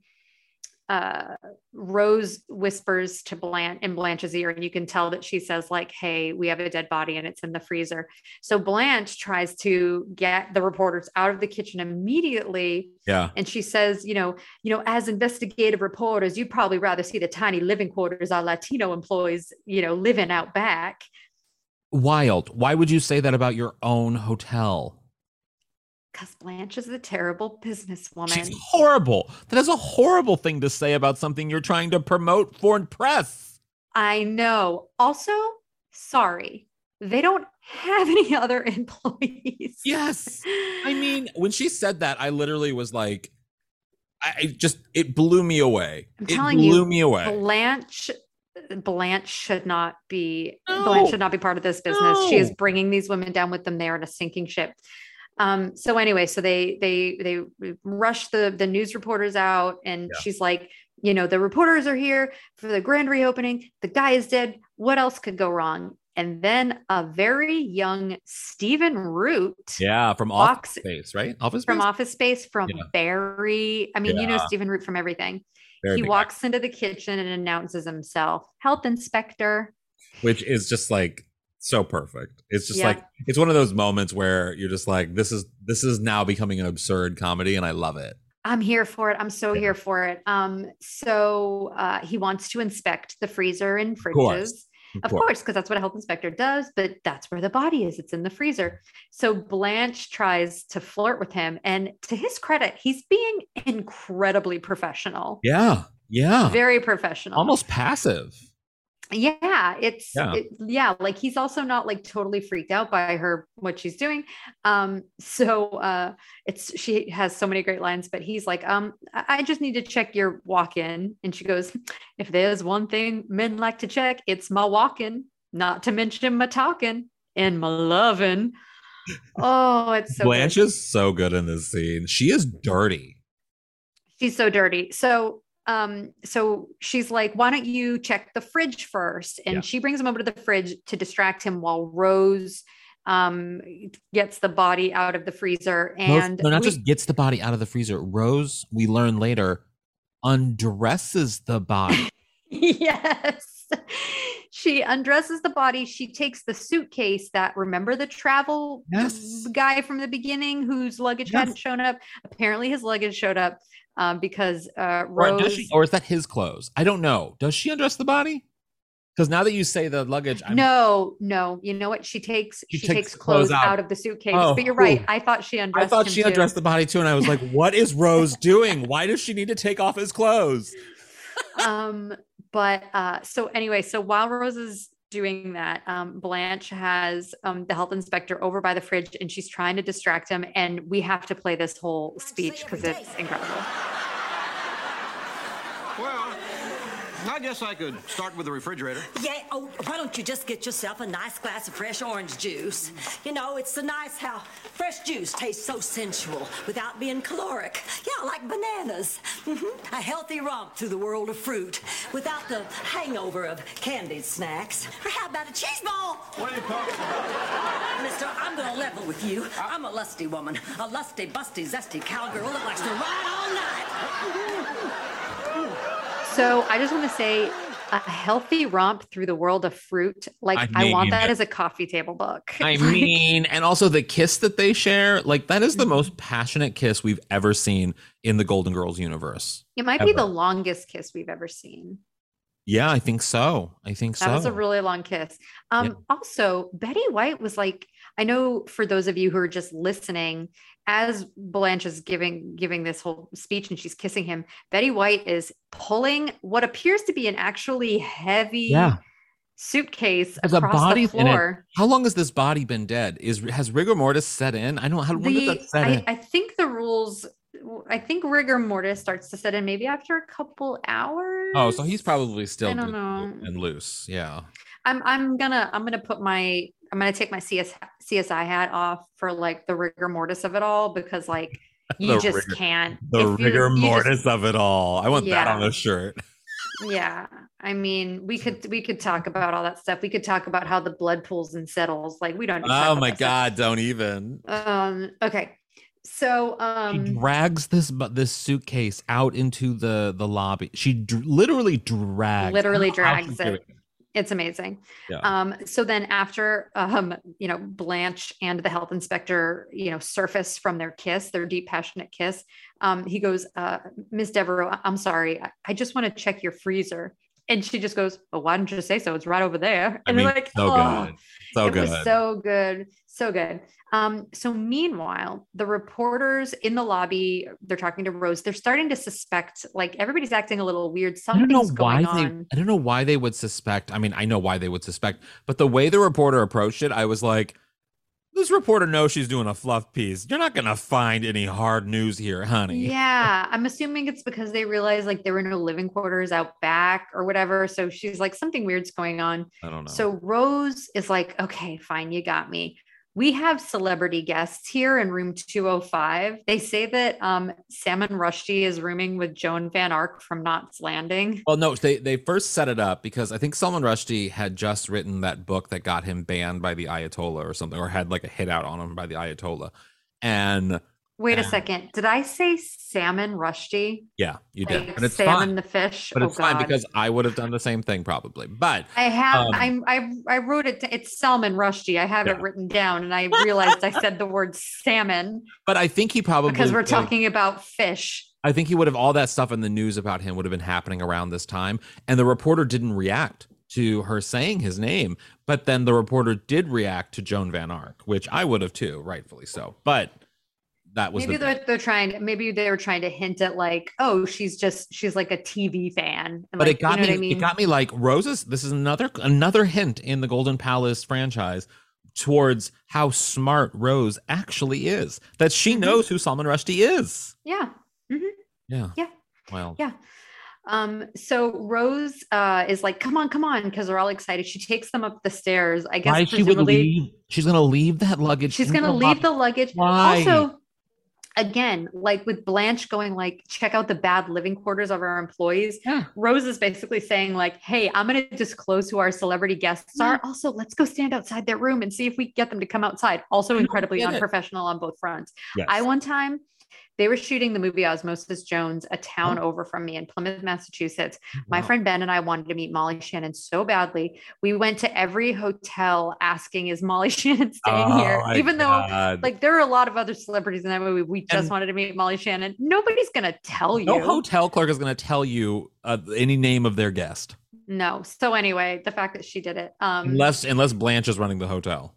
uh, Rose whispers to Blanche in Blanche's ear, and you can tell that she says, like, hey, we have a dead body and it's in the freezer. So Blanche tries to get the reporters out of the kitchen immediately Yeah. and she says, you know, you know, as investigative reporters, you'd probably rather see the tiny living quarters our Latino employees, you know, living out back. Wild. Why would you say that about your own hotel? Because Blanche is a terrible businesswoman. She's horrible. That is a horrible thing to say about something you're trying to promote for press. I know. Also, sorry, they don't have [LAUGHS] any other employees. Yes. I [LAUGHS] mean, when she said that, I literally was like, I just it blew me away. I'm it telling blew you, me away. Blanche Blanche should not be No. Blanche should not be part of this business. She is bringing these women down with them. They are in a sinking ship. Um, so anyway, so they they they rush the the news reporters out, and Yeah. she's like, you know, the reporters are here for the grand reopening. The guy is dead. What else could go wrong? And then a very young Stephen Root Yeah, from walks Office Space, right? Office from Space? Office Space from Yeah. Barry. I mean, you know Stephen Root from everything Very he walks into the kitchen and announces himself health inspector which is just like so perfect. It's just Yeah. like it's one of those moments where you're just like, this is this is now becoming an absurd comedy, and I love it. i'm here for it. I'm so Yeah. here for it. Um so uh he wants to inspect the freezer and fridges. Of course. because that's what a health inspector does but that's where the body is. It's in the freezer. So blanche tries to flirt with him and to his credit he's being incredibly professional. Yeah, yeah, very professional. Almost passive. Yeah it's Yeah. yeah. yeah like he's also not like totally freaked out by her what she's doing um [LAUGHS] so uh it's she has so many great lines but he's like um i just need to check your walk-in and she goes if there's one thing men like to check it's my walk-in not to mention my talking and my loving [LAUGHS] oh it's so good. Blanche is so good in this scene. She is dirty. She's so dirty. So um so she's like why don't you check the fridge first and Yeah. she brings him over to the fridge to distract him while Rose um gets the body out of the freezer Rose- and no, not we- just gets the body out of the freezer. Rose, we learn later, undresses the body. [LAUGHS] yes. She undresses the body. She takes the suitcase that remember the travel Yes. guy from the beginning whose luggage Yes. hadn't shown up. Apparently, his luggage showed up um, because uh, Or, Rose. does she, or is that his clothes? I don't know. Does she undress the body? Because now that you say the luggage, I'm, no, no. You know what? She takes She she, takes takes, clothes out. out. of the suitcase. Oh, but you're right. cool. I thought she undressed. I thought she too. undressed the body too, and I was like, "What is Rose [LAUGHS] doing? Why does she need to take off his clothes?" um but uh so anyway so while rose is doing that. Um blanche has um the health inspector over by the fridge and she's trying to distract him and we have to play this whole speech because it's incredible Well, I guess I could start with the refrigerator. Yeah, oh, why don't you just get yourself a nice glass of fresh orange juice? You know, it's so nice how fresh juice tastes so sensual without being caloric. Yeah, like bananas. Mm-hmm. A healthy romp through the world of fruit without the hangover of candied snacks. Or how about a cheese ball? What are you talking about? Mister, I'm gonna level with you. I'm a lusty woman, a lusty, busty, zesty cowgirl that likes to ride all night. [LAUGHS] so i just want to say a healthy romp through the world of fruit like I i, want that as a coffee table book I [LAUGHS] Like, mean, and also the kiss that they share, like that is the most passionate kiss we've ever seen in the Golden Girls universe. it might be the longest kiss we've ever seen Yeah, I think so. I think That so. That was a really long kiss. Um, Yeah. Also, Betty White was like, I know for those of you who are just listening, as Blanche is giving giving this whole speech and she's kissing him, Betty White is pulling what appears to be an actually heavy Yeah. suitcase There's a across body the floor. How long has this body been dead? Is has rigor mortis set in? I don't. How when did that set I, in? I think the rules. I think rigor mortis starts to set in maybe after a couple hours. oh, so he's probably still I don't know. and loose. Yeah. I'm I'm gonna I'm gonna put my I'm gonna take my CS, CSI hat off for like the rigor mortis of it all because like [LAUGHS] you just rigor- can't The if you- rigor you just- mortis of it all. I want that on a shirt. [LAUGHS] yeah, I mean we could we could talk about all that stuff. We could talk about how the blood pools and settles. Like we don't. to Oh my that stuff. god! Don't even. Um. Okay. So She um. drags this bu- this suitcase out into the the lobby. She dr- literally drags. Literally I don't know how drags it. It's amazing. Yeah. Um, so then after um, you know, Blanche and the health inspector, you know, surface from their kiss, their deep, passionate kiss, um, he goes, uh, Miss Devereaux, I- I'm sorry, I, I just want to check your freezer. And she just goes, Well, why didn't you say so? It's right over there. I And mean, they're like, so "Oh." good, so it good. was so good, so good. Um, so meanwhile, the reporters in the lobby, they're talking to Rose. They're starting to suspect, like everybody's acting a little weird. I don't Something's know why going they. on. I don't know why they would suspect. I mean, I know why they would suspect, but the way the reporter approached it, I was like, "This reporter knows she's doing a fluff piece. You're not gonna find any hard news here, honey." Yeah, I'm assuming it's because they realized like there were no living quarters out back or whatever. So she's like, something weird's going on. I don't know. So Rose is like, okay, fine, you got me. We have celebrity guests here in room 205. They say that um, Salmon Rushdie is rooming with Joan Van Ark from Knots Landing. Well, no, they they first set it up because I think Salman Rushdie had just written that book that got him banned by the Ayatollah or something, or had like a hit out on him by the Ayatollah. And Wait a second. Did I say Salmon Rushdie? yeah, you did, Like and it's salmon fine. the fish. But oh, it's fine because I would have done the same thing probably. But I have Um, I'm I I wrote it it's Salmon Rushdie. I have Yeah. it written down and I [LAUGHS] realized I said the word salmon but I think he probably because we're would've- talking about fish. I think he would have all that stuff in the news about him would have been happening around this time, and the reporter didn't react to her saying his name. But then the reporter did react to Joan Van Ark, which I would have too, rightfully so. But that was Maybe the they're, they're trying maybe they were trying to hint at like, oh, she's just she's like a TV fan. But like, it got you know me I mean? it got me like roses this is another another hint in the golden palace franchise towards how smart rose actually is that she Mhm. knows who salman rushdie is yeah. yeah Yeah. well Yeah. Um, so Rose uh is like, come on, come on, because they're all excited. She takes them up the stairs. I guess why she would leave she's gonna leave that luggage she's gonna leave the luggage. Why? Also, again, like with Blanche going like, check out the bad living quarters of our employees. Yeah. Rose is basically saying like, hey, I'm going to disclose who our celebrity guests are. Also, let's go stand outside their room and see if we get them to come outside. Also incredibly get it. unprofessional on both fronts. Yes. I one time they were shooting the movie Osmosis Jones, a town over from me in Plymouth, Massachusetts. My friend Ben and I wanted to meet Molly Shannon so badly. We went to every hotel asking, "Is Molly [LAUGHS] Shannon staying Oh here?" Even though like there are a lot of other celebrities in that movie. We just And- wanted to meet Molly Shannon. Nobody's gonna tell you. no hotel clerk is going to tell you uh, any name of their guest No. So anyway, the fact that she did it. Um unless unless Blanche is running the hotel.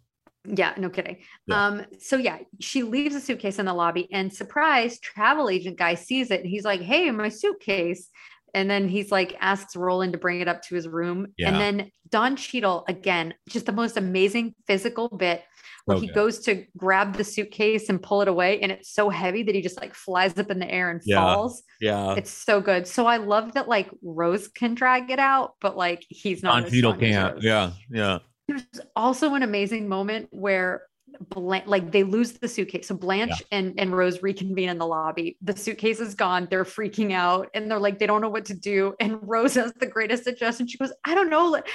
Yeah, no kidding. Yeah. Um, so yeah, she leaves a suitcase in the lobby and surprise, travel agent guy sees it and he's like, Hey, my suitcase. And then he's like asks Roland to bring it up to his room. Yeah. And then Don Cheadle, again, just the most amazing physical bit where So he good. goes to grab the suitcase and pull it away, and it's so heavy that he just like flies up in the air and Yeah. falls. Yeah. It's so good. So I love that like Rose can drag it out, but like he's not. Don Cheadle can't. Yeah. Yeah. There's also an amazing moment where Blanche, like they lose the suitcase. So Blanche and, and Rose reconvene in the lobby. The suitcase is gone. They're freaking out and they're like, they don't know what to do. And Rose has the greatest suggestion. She goes, I don't know. Let,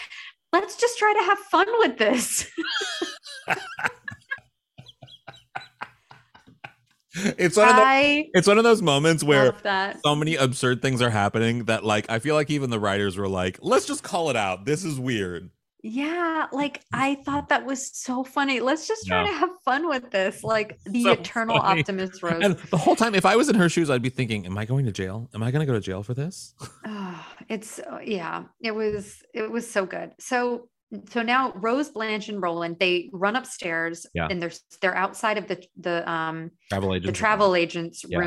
let's just try to have fun with this. [LAUGHS] It's one of I it's one of those moments where so many absurd things are happening that like I feel like even the writers were like, let's just call it out. This is weird. Yeah, like I thought that was so funny. Let's just try Yeah. to have fun with this. Like [LAUGHS] the So eternal funny. optimist [LAUGHS] Rose. And the whole time, if I was in her shoes, I'd be thinking, am I going to jail? Am I going to go to jail for this? [LAUGHS] Oh, it's uh, yeah, it was it was so good. So so now Rose, Blanche, and Roland they run upstairs Yeah. and they're they're outside of the the um Travel agent. the travel agent's Yeah.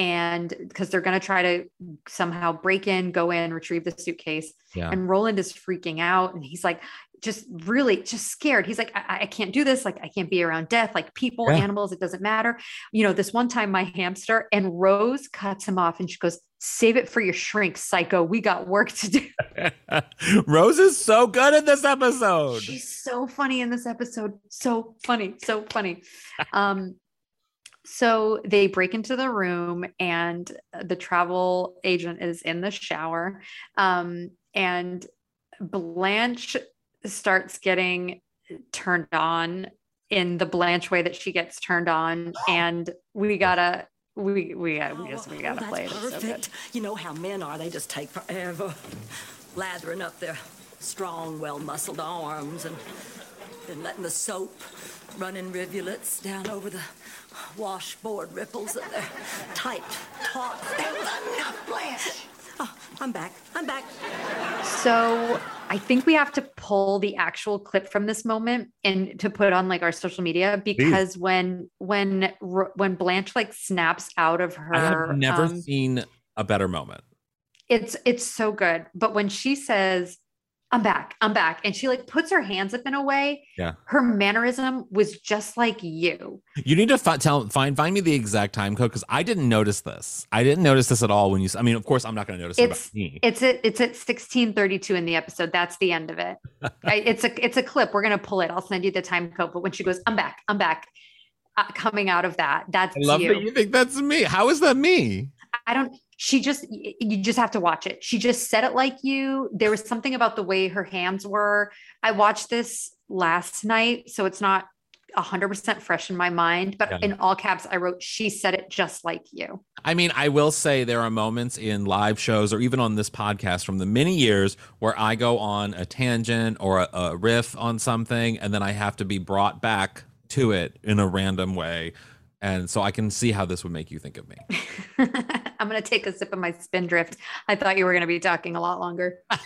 And because they're going to try to somehow break in, go in, retrieve the suitcase. Yeah. And Roland is freaking out and he's like just really just scared. He's like, I, I can't do this. Like, I can't be around death, like people, Yeah. animals, it doesn't matter. You know, this one time my hamster and Rose cuts him off and she goes, Save it for your shrink, psycho. We got work to do. [LAUGHS] [LAUGHS] Rose is so good in this episode. She's so funny in this episode. So funny, so funny. Um, so they break into the room, and the travel agent is in the shower. Um, and Blanche starts getting turned on in the Blanche way that she gets turned on, [GASPS] and we gotta. We we got we just we Oh, gotta that's play it. It's so good. you know how men are; they just take forever, lathering up their strong, well-muscled arms and then letting the soap run in rivulets down over the washboard ripples of their tight, taut. There was enough, Blanche. Oh, I'm back. I'm back. So I think we have to pull the actual clip from this moment and to put on like our social media because when when when Blanche like snaps out of her, I have never um, seen a better moment. it's it's so good. But when she says, "I'm back, I'm back," and she like puts her hands up in a way, Yeah. her mannerism was just like you. You need to fi- tell find find me the exact time code because I didn't notice this. I didn't notice this at all when you. I mean, of course, I'm not going to notice it It's about me. it's at it's at 1632 in the episode. That's the end of it. [LAUGHS] I, it's a it's a clip. We're gonna pull it. I'll send you the time code. But when she goes, I'm back, I'm back, uh, coming out of that, that's I love you. that you think that's me. How is that me? I don't. She just you just have to watch it. She just said it like you. There was something about the way her hands were. I watched this last night, so it's not. 100% fresh in my mind but Yeah. in all caps i wrote she said it just like you I mean, I will say there are moments in live shows or even on this podcast from the many years where I go on a tangent or a, a riff on something and then I have to be brought back to it in a random way. And so I can see how this would make you think of me. [LAUGHS] i'm going to take a sip of my spindrift i thought you were going to be talking a lot longer [LAUGHS]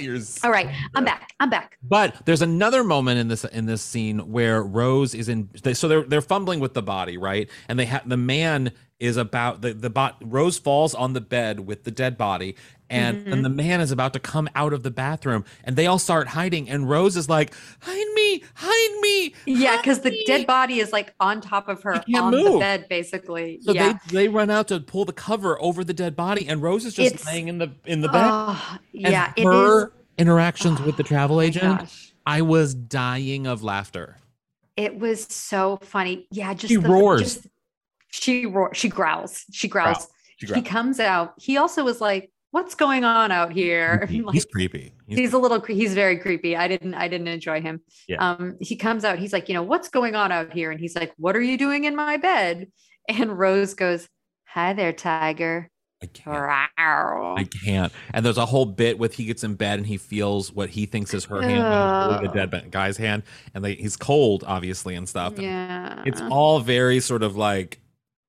You're all right i'm back i'm back But there's another moment in this in this scene where Rose is in. They, so they're they're fumbling with the body, right? And they have the man is about the the bot. Rose falls on the bed with the dead body, and and the mm-hmm. man is about to come out of the bathroom, and they all start hiding. And Rose is like, "Hide me, hide me!" Yeah, because the dead body is like on top of her on the bed, basically. So yeah. they they run out to pull the cover over the dead body, and Rose is just It's- laying in the in the bed. Oh, yeah, it her interactions with the travel oh agent. gosh. I was dying of laughter. it was so funny. Yeah, just She the, roars. just- she roars. She growls. She growls. Growl. She He comes out. He also was like, "What's going on out here?" He- [LAUGHS] Like, he's creepy. He's, he's a little he's very creepy i didn't i didn't enjoy him Yeah. um he comes out he's like you know what's going on out here and he's like what are you doing in my bed [LAUGHS] and rose goes hi there tiger I can't. I can't. And there's a whole bit with he gets in bed and he feels what he thinks is her hand, the dead guy's hand, and they, he's cold, obviously, and stuff. And yeah It's all very sort of like,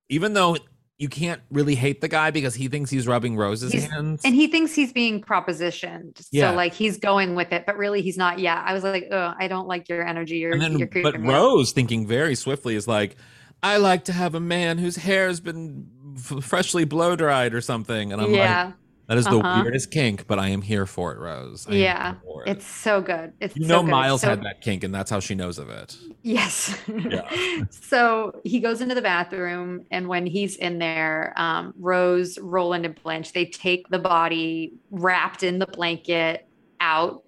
even though you can't really hate the guy because he thinks he's rubbing Rose's He's- hands. and he thinks he's being propositioned Yeah. so like he's going with it but really he's not yeah i was like oh i don't like your energy you're, And then, you're but. Rose, thinking very swiftly, is like, I like to have a man whose hair has been f- freshly blow dried or something. And I'm yeah like, that is the Uh-huh. weirdest kink, but I am here for it, Rose. I Yeah, it. it's so good it's you so know, good. Miles So- had that kink, and that's how she knows of it. Yes. Yeah. [LAUGHS] so he goes into the bathroom, and when he's in there, um, Rose, Roland, and Blanche they take the body wrapped in the blanket out.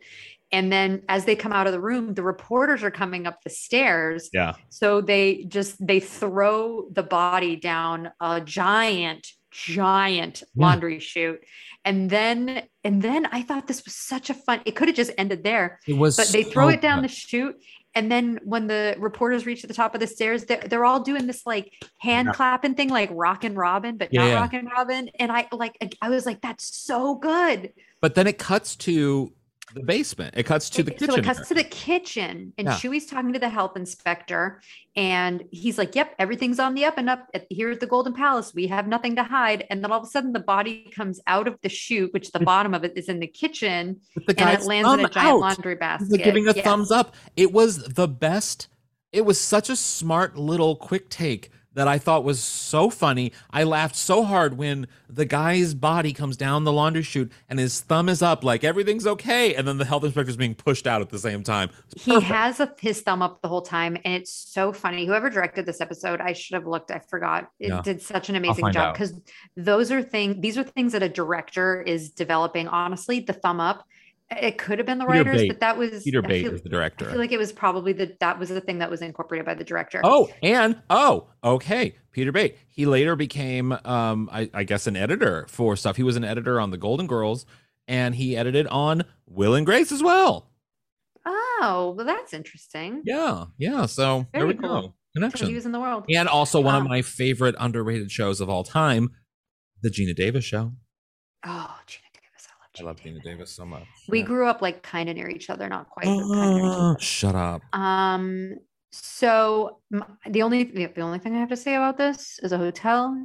And then as they come out of the room, the reporters are coming up the stairs. Yeah. So they just they throw the body down a giant, giant Yeah. laundry chute. And then and then I thought this was such a fun, it could have just ended there It was but they throw so it down the good. chute and then when the reporters reach the top of the stairs they're, they're all doing this like hand Yeah. clapping thing like rockin' robin but Yeah, not yeah. rockin' robin and i like i was like that's so good But then it cuts to the basement. It cuts to the kitchen. so it cuts to the kitchen and Yeah. Chuy's talking to the health inspector and he's like yep everything's on the up and up here at the golden palace we have nothing to hide and then all of a sudden the body comes out of the chute which the bottom of it is in the kitchen the and it lands in a giant out. laundry basket He's giving a Yes. thumbs up. It was the best. It was such a smart little quick take that I thought was so funny. I laughed so hard when the guy's body comes down the laundry chute and his thumb is up, like everything's okay, and then the health inspector is being pushed out at the same time. He has a, his thumb up the whole time and it's so funny. Whoever directed this episode i should have looked. I forgot. It Yeah. did such an amazing job because those are things these are things that a director is developing. Honestly the thumb up it could have been the Peter writers Beyt. but that was Peter Beyt feel, is the director. I feel like it was probably the that was the thing that was incorporated by the director Oh, and oh, okay. Peter Beyt. He later became, um, I, I guess, an editor for stuff. He was an editor on The Golden Girls, and he edited on Will and Grace as well. oh well that's interesting Yeah, yeah. So there we cool. go. Connection. was in the world and also one of Um, my favorite underrated shows of all time, The Geena Davis Show. oh geena i love geena davis. So much. we Yeah. grew up like kind of near each other not quite but kind of near each other. Oh, shut up. Um, so the only the the only thing I have to say about this is a hotel,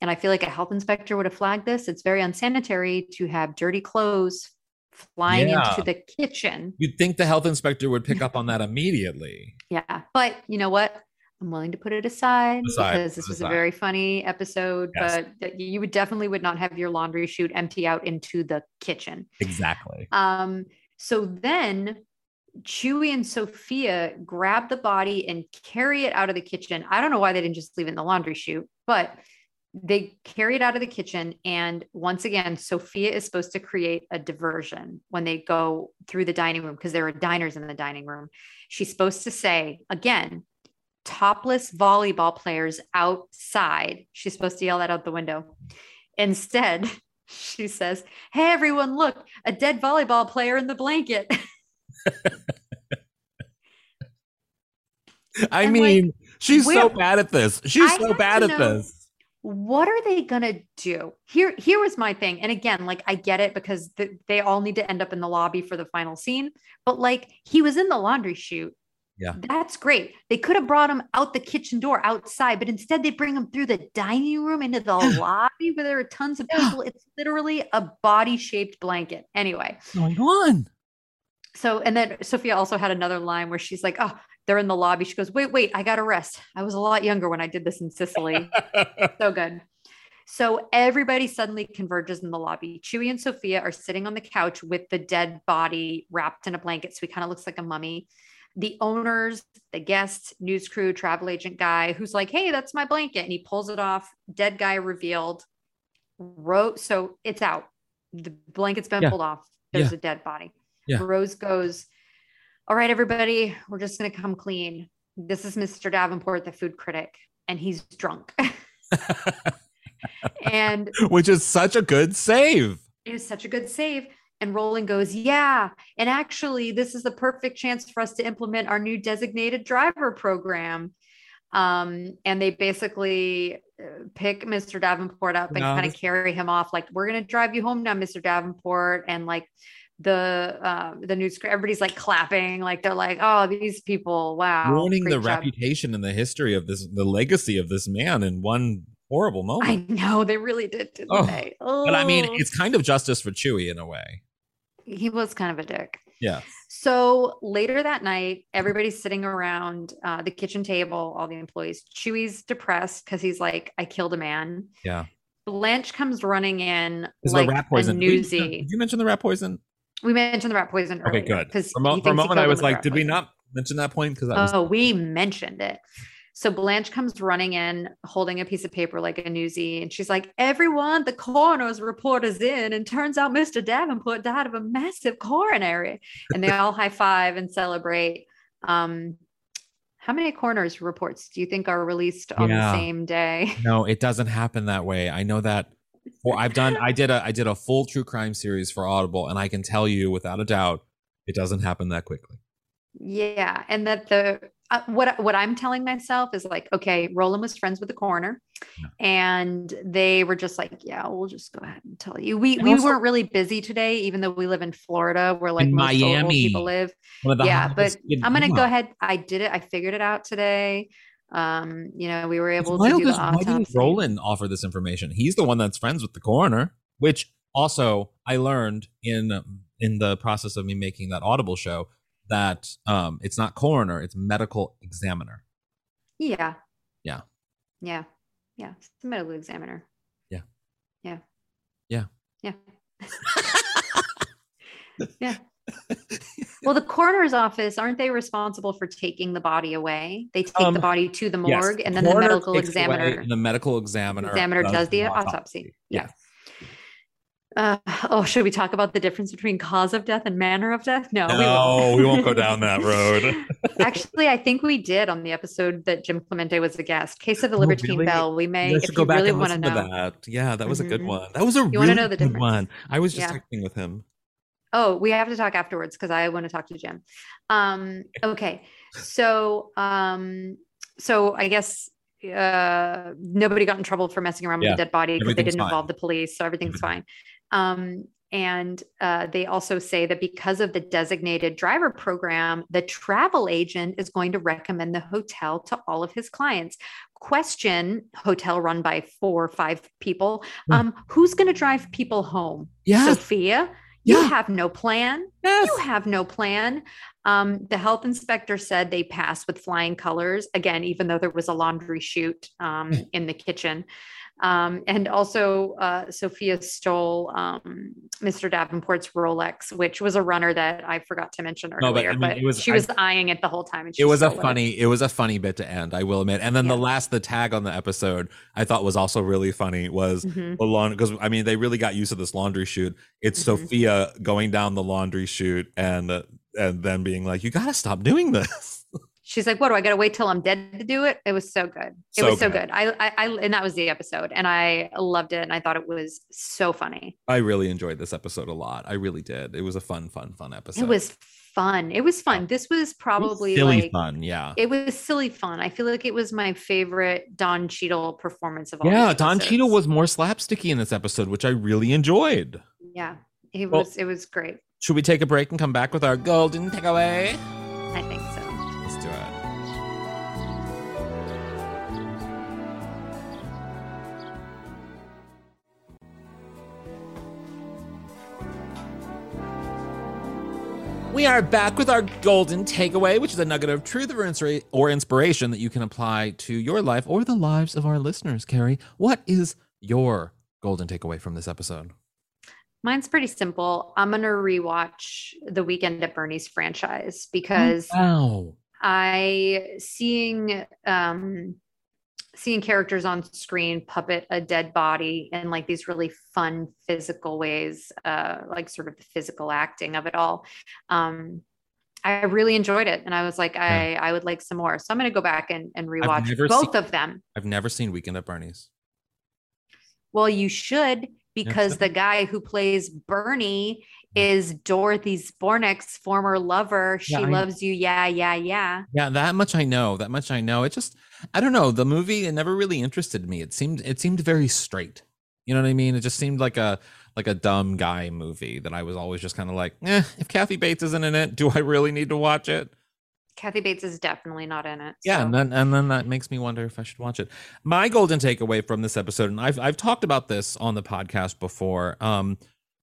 and I feel like a health inspector would have flagged this. It's very unsanitary to have dirty clothes flying Yeah. into the kitchen. You'd think the health inspector would pick up on that immediately. Yeah, but you know what? I'm willing to put it aside, Aside, because this was aside. a very funny episode. Yes. But you would definitely would not have your laundry chute empty out into the kitchen. Exactly. Um, so then Chuy and Sophia grab the body and carry it out of the kitchen. I don't know why they didn't just leave it in the laundry chute, but they carry it out of the kitchen. And once again, Sophia is supposed to create a diversion when they go through the dining room because there are diners in the dining room. She's supposed to say, again, topless volleyball players outside. She's supposed to yell that out the window. Instead, [LAUGHS] she says, Hey, everyone, look, a dead volleyball player in the blanket. [LAUGHS] I And, mean, like, she's so bad at this. She's I so bad at know- this. what are they going to do? Here, here was my thing. And again, like I get it because th- they all need to end up in the lobby for the final scene, but like he was in the laundry chute. Yeah. That's great. They could have brought him out the kitchen door outside, but instead they bring him through the dining room into the [LAUGHS] lobby where there are tons of people. It's literally a body shaped blanket. Anyway, going on? So, and then Sophia also had another line where she's like, Oh, they're in the lobby. She goes, Wait, wait, I got to rest. I was a lot younger when I did this in Sicily. [LAUGHS] so good. So everybody suddenly converges in the lobby. Chuy and Sophia are sitting on the couch with the dead body wrapped in a blanket. So he kind of looks like a mummy. The owners, the guests, news crew, travel agent guy who's like, Hey, that's my blanket. And he pulls it off. Dead guy revealed. Wrote, so it's out. The blanket's been Yeah. pulled off. There's Yeah. a dead body. Yeah. Rose goes, All right, everybody, we're just going to come clean. this is Mr. Davenport, the food critic, and he's drunk. [LAUGHS] and Which is such a good save. it was such a good save. And Roland goes, Yeah. And actually, this is the perfect chance for us to implement our new designated driver program. Um, and they basically uh, pick Mr. Davenport up and No, kind of carry him off, like, We're going to drive you home now, Mr. Davenport. And like, the uh the news everybody's like clapping like they're like oh these people wow Ruining the job." reputation and the history of this, the legacy of this man in one horrible moment. i know they really did didn't Oh, they but I mean, Oh. it's kind of justice for Chuy in a way. He was kind of a dick Yeah. So later that night, everybody's sitting around uh, the kitchen table, all the employees. Chuy's depressed because he's like, I killed a man. Yeah. Blanche comes running in Is like the rat a poison? Did newsie. Did you mention the rat poison? We mentioned the rat poison Okay, good. Because For, a mo- for a moment, I was like, did we not mention that point? Because that was Oh, we mentioned it. So Blanche comes running in holding a piece of paper like a newsie, and she's like, Everyone, the coroner's report is in. And turns out Mr. Davenport died of a massive coronary. And they all high five and celebrate. Um, how many coroner's reports do you think are released on Yeah. the same day? no, it doesn't happen that way. I know that. Well, I've done. I did a. I did a full true crime series for Audible, and I can tell you without a doubt, it doesn't happen that quickly. Yeah, and that the uh, what what I'm telling myself is like, okay, Roland was friends with the coroner, and they were just like, yeah, we'll just go ahead and tell you. We And we also- weren't really busy today, even though we live in Florida, where like most Miami, people live. One of the Yeah, but I'm gonna go ahead. I did it. I figured it out today. Um, you know, we were able to do the does- why didn't. Roland offer this information? He's the one that's friends with the coroner, which also I learned in in the process of me making that Audible show that um it's not coroner, it's medical examiner. Yeah. Yeah. Yeah. Yeah. It's the medical examiner. Yeah. Yeah. Yeah. Yeah. [LAUGHS] yeah. Well, the coroner's office, aren't they responsible for taking the body away? They take Um, the body to the Yes, morgue and then the medical examiner the medical examiner examiner does the autopsy. Yeah. Yes. Uh, oh, should we talk about the difference between cause of death and manner of death? No, we No, won't. we won't go down that road. [LAUGHS] Actually, I think we did on the episode that Jim Clemente was a guest. Case of the Libertine Oh, really? Belle. We may, You if you really want to know. that. Yeah, that was a good Mhm. one. That was a You really know the good difference? one. I was just Yeah. texting with him. Oh, we have to talk afterwards because I want to talk to Jim. Um, okay. So um, so I guess uh nobody got in trouble for messing around Yeah, with the dead body because they didn't fine. involve the police, so everything's fine. Um and uh, they also say that because of the designated driver program, the travel agent is going to recommend the hotel to all of his clients. Question hotel run by four or five people. Um, who's going to drive people home? Sophia, you Yeah. have no plan. Yes. You have no plan. Um, the health inspector said they passed with flying colors again, even though there was a laundry chute um, in the kitchen. Um, and also, uh, Sophia stole um, Mr. Davenport's Rolex, which was a runner that I forgot to mention No, but, earlier. I mean, but it was- she I- was eyeing it the whole time. And she it was a funny it was a funny bit to end i will admit and then the last the tag on the episode i thought was also really funny was Mhm. the lawn because i mean they really got used to this laundry chute it's Mhm. sophia going down the laundry chute and and then being like you gotta stop doing this [LAUGHS] She's like, "What do I got to wait till I'm dead to do it?" It was so good. It So was so good. good. I, I, I, and that was the episode, and I loved it, and I thought it was so funny. i really enjoyed this episode a lot i really did it was a fun fun fun episode It was fun. It was fun. This was It was probably silly like fun yeah it was silly fun. I feel like it was my favorite Don Cheadle performance of all. yeah don Cheadle was more slapsticky in this episode which i really enjoyed Yeah, it Well- was. It was great. should we take a break and come back with our golden takeaway We are back with our golden takeaway, which is a nugget of truth or, inspiration that you can apply to your life or the lives of our listeners. Carrie, what is your golden takeaway from this episode? Mine's pretty simple. I'm gonna rewatch the Weekend at Bernie's franchise because Wow. I seeing um seeing characters on screen puppet a dead body in like these really fun physical ways, uh like sort of the physical acting of it all. Um I really enjoyed it, and I was like, I I would like some more. So I'm gonna go back and and rewatch both seen- of them. I've never seen Weekend at Bernie's. Well, you should because the guy who plays Bernie is Dorothy Zbornak's former lover. She Yeah, I- loves you, yeah, yeah, yeah. Yeah, that much I know. That much I know. It just I don't know. The movie it never really interested me. It seemed it seemed very straight. You know what I mean? It just seemed like a like a dumb guy movie that I was always just kind of like, eh, if Kathy Bates isn't in it, do I really need to watch it? Kathy Bates is definitely not in it. Yeah, so- and then and then that makes me wonder if I should watch it. My golden takeaway from this episode, and I've I've talked about this on the podcast before, um,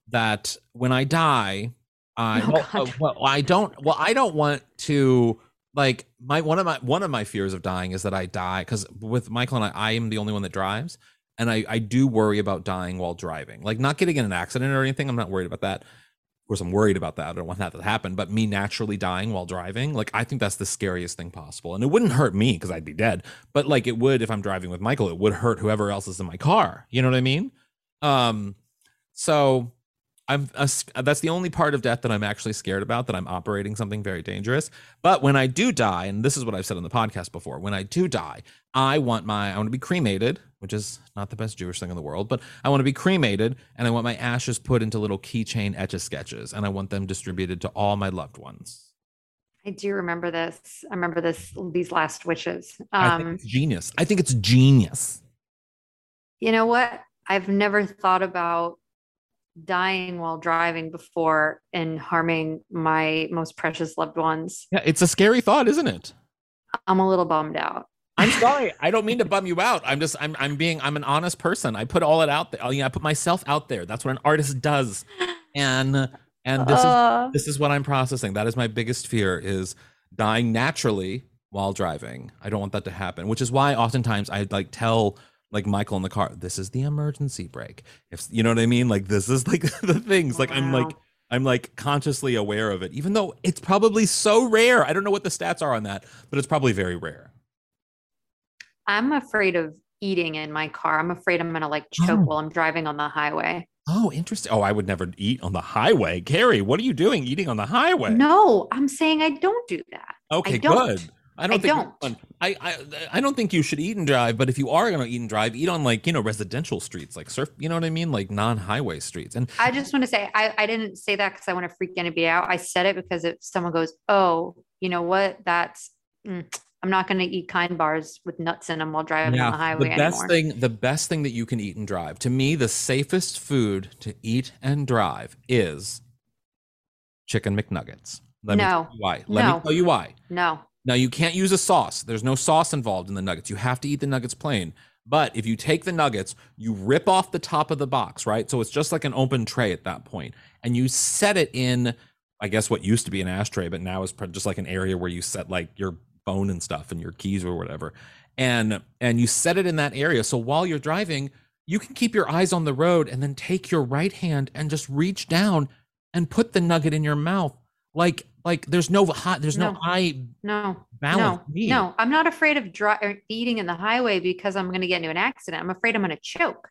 that when I die, I Oh, well, uh, well, I don't well I don't want to like my one of my one of my fears of dying is that I die because with Michael and I, I am the only one that drives, and I I do worry about dying while driving, like not getting in an accident or anything. I'm not worried about that. Of course, I'm worried about that. I don't want that to happen. But me naturally dying while driving, like I think that's the scariest thing possible. And it wouldn't hurt me because I'd be dead. But like it would if I'm driving with Michael, it would hurt whoever else is in my car. You know what I mean? Um, so I'm a, that's the only part of death that I'm actually scared about. That I'm operating something very dangerous. But when I do die, and this is what I've said on the podcast before, when I do die, I want my I want to be cremated, which is not the best Jewish thing in the world, but I want to be cremated, and I want my ashes put into little keychain etch a sketches, and I want them distributed to all my loved ones. I do remember this. I remember this these last wishes. I think Um, it's genius. I think it's genius. you know what? I've never thought about dying while driving before and harming my most precious loved ones. Yeah, it's a scary thought, isn't it? I'm a little bummed out. I'm [LAUGHS] sorry. I don't mean to bum you out. I'm just I'm I'm being I'm an honest person. I put all it out there. You know, I put myself out there. That's what an artist does. And and this Uh, is this is what I'm processing. That is my biggest fear is dying naturally while driving. I don't want that to happen, which is why oftentimes I like tell like Michael in the car, this is the emergency brake. If you know what I mean? Like this is [LAUGHS] like the things. Like I'm like I'm like consciously aware of it, even though it's probably so rare. I don't know what the stats are on that, but it's probably very rare. I'm afraid of eating in my car. I'm afraid I'm gonna like choke Oh. while I'm driving on the highway. Oh, interesting. Oh, I would never eat on the highway. Carrie, what are you doing eating on the highway? No, I'm saying I don't do that. Okay, good. I don't I think don't. I, I I don't think you should eat and drive, but if you are gonna eat and drive, eat on like, you know, residential streets, like surf, you know what I mean? Like non-highway streets. And I just want to say I, I didn't say that because I want to freak anybody out. I said it because if someone goes, oh, you know what? That's mm, I'm not going to eat kind bars with nuts in them while driving on the highway the best anymore. thing, the best thing that you can eat and drive, to me, the safest food to eat and drive is chicken McNuggets. Let me No. tell you why. Let No. me tell you why. no, Now you can't use a sauce. There's no sauce involved in the nuggets. You have to eat the nuggets plain. But if you take the nuggets, you rip off the top of the box, right? So it's just like an open tray at that point, and you set it in, I guess what used to be an ashtray, but now is just like an area where you set like your phone and stuff and your keys or whatever, and and you set it in that area. So while you're driving, you can keep your eyes on the road and then take your right hand and just reach down and put the nugget in your mouth, like like there's no hot, there's no, No. eye no, balance. no, need. no. I'm not afraid of dri- or eating in the highway because I'm going to get into an accident. I'm afraid I'm going to choke.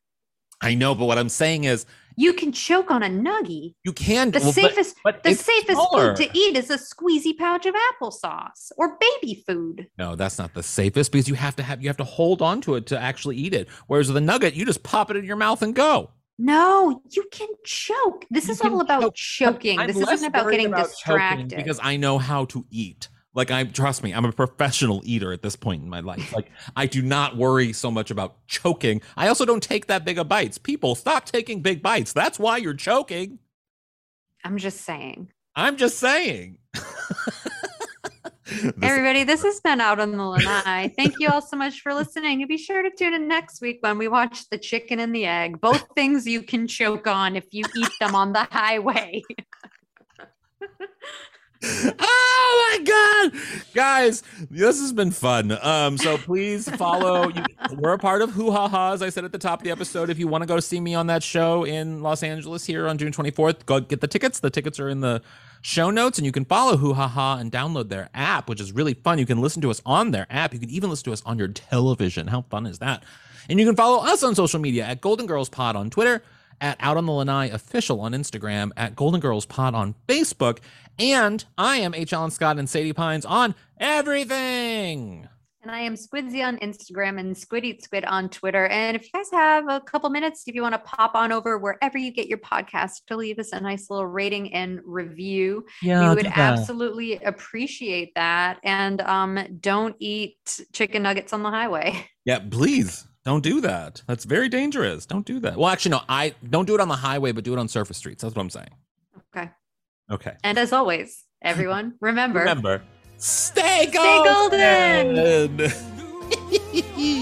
I know, but what I'm saying is You can choke on a nuggie. you can The well, safest, but the safest smaller. food to eat is a squeezy pouch of applesauce or baby food. No, that's not the safest because you have to have you have to hold on to it to actually eat it. Whereas with a nugget, you just pop it in your mouth and go. No, you can choke. This You is all about choke, choking. I'm This isn't about getting choking distracted. because I know how to eat. Like I trust me, I'm a professional eater at this point in my life. Like I do not worry so much about choking. I also don't take that big of bites. People stop taking big bites. That's why you're choking. I'm just saying. I'm just saying. [LAUGHS] This- Everybody, this has been Out on the Lanai. Thank you all so much for listening. And be sure to tune in next week when we watch The Chicken and the Egg. Both things you can choke on if you eat them on the [LAUGHS] highway. [LAUGHS] oh my god guys this has been fun um so please follow you, we're a part of hoo ha ha as i said at the top of the episode if you want to go see me on that show in los angeles here on june 24th go get the tickets the tickets are in the show notes and you can follow hoo ha ha and download their app which is really fun you can listen to us on their app you can even listen to us on your television how fun is that and you can follow us on social media at golden girls pod on twitter at Out on the Lanai Official on Instagram, at Golden Girls Pod on Facebook, and I am H. Alan Scott and Sadie Pines on everything. And I am Squidsy on Instagram and Squid Eat Squid on Twitter. And if you guys have a couple minutes, if you want to pop on over wherever you get your podcast to leave us a nice little rating and review, Yeah, we would absolutely appreciate that. And um, don't eat chicken nuggets on the highway. [LAUGHS] Yeah, please don't do that. That's very dangerous. Don't do that. Well, actually, no, I don't do it on the highway, but do it on surface streets. That's what I'm saying. Okay. Okay. And as always, everyone, remember, Remember, stay Stay golden. [LAUGHS]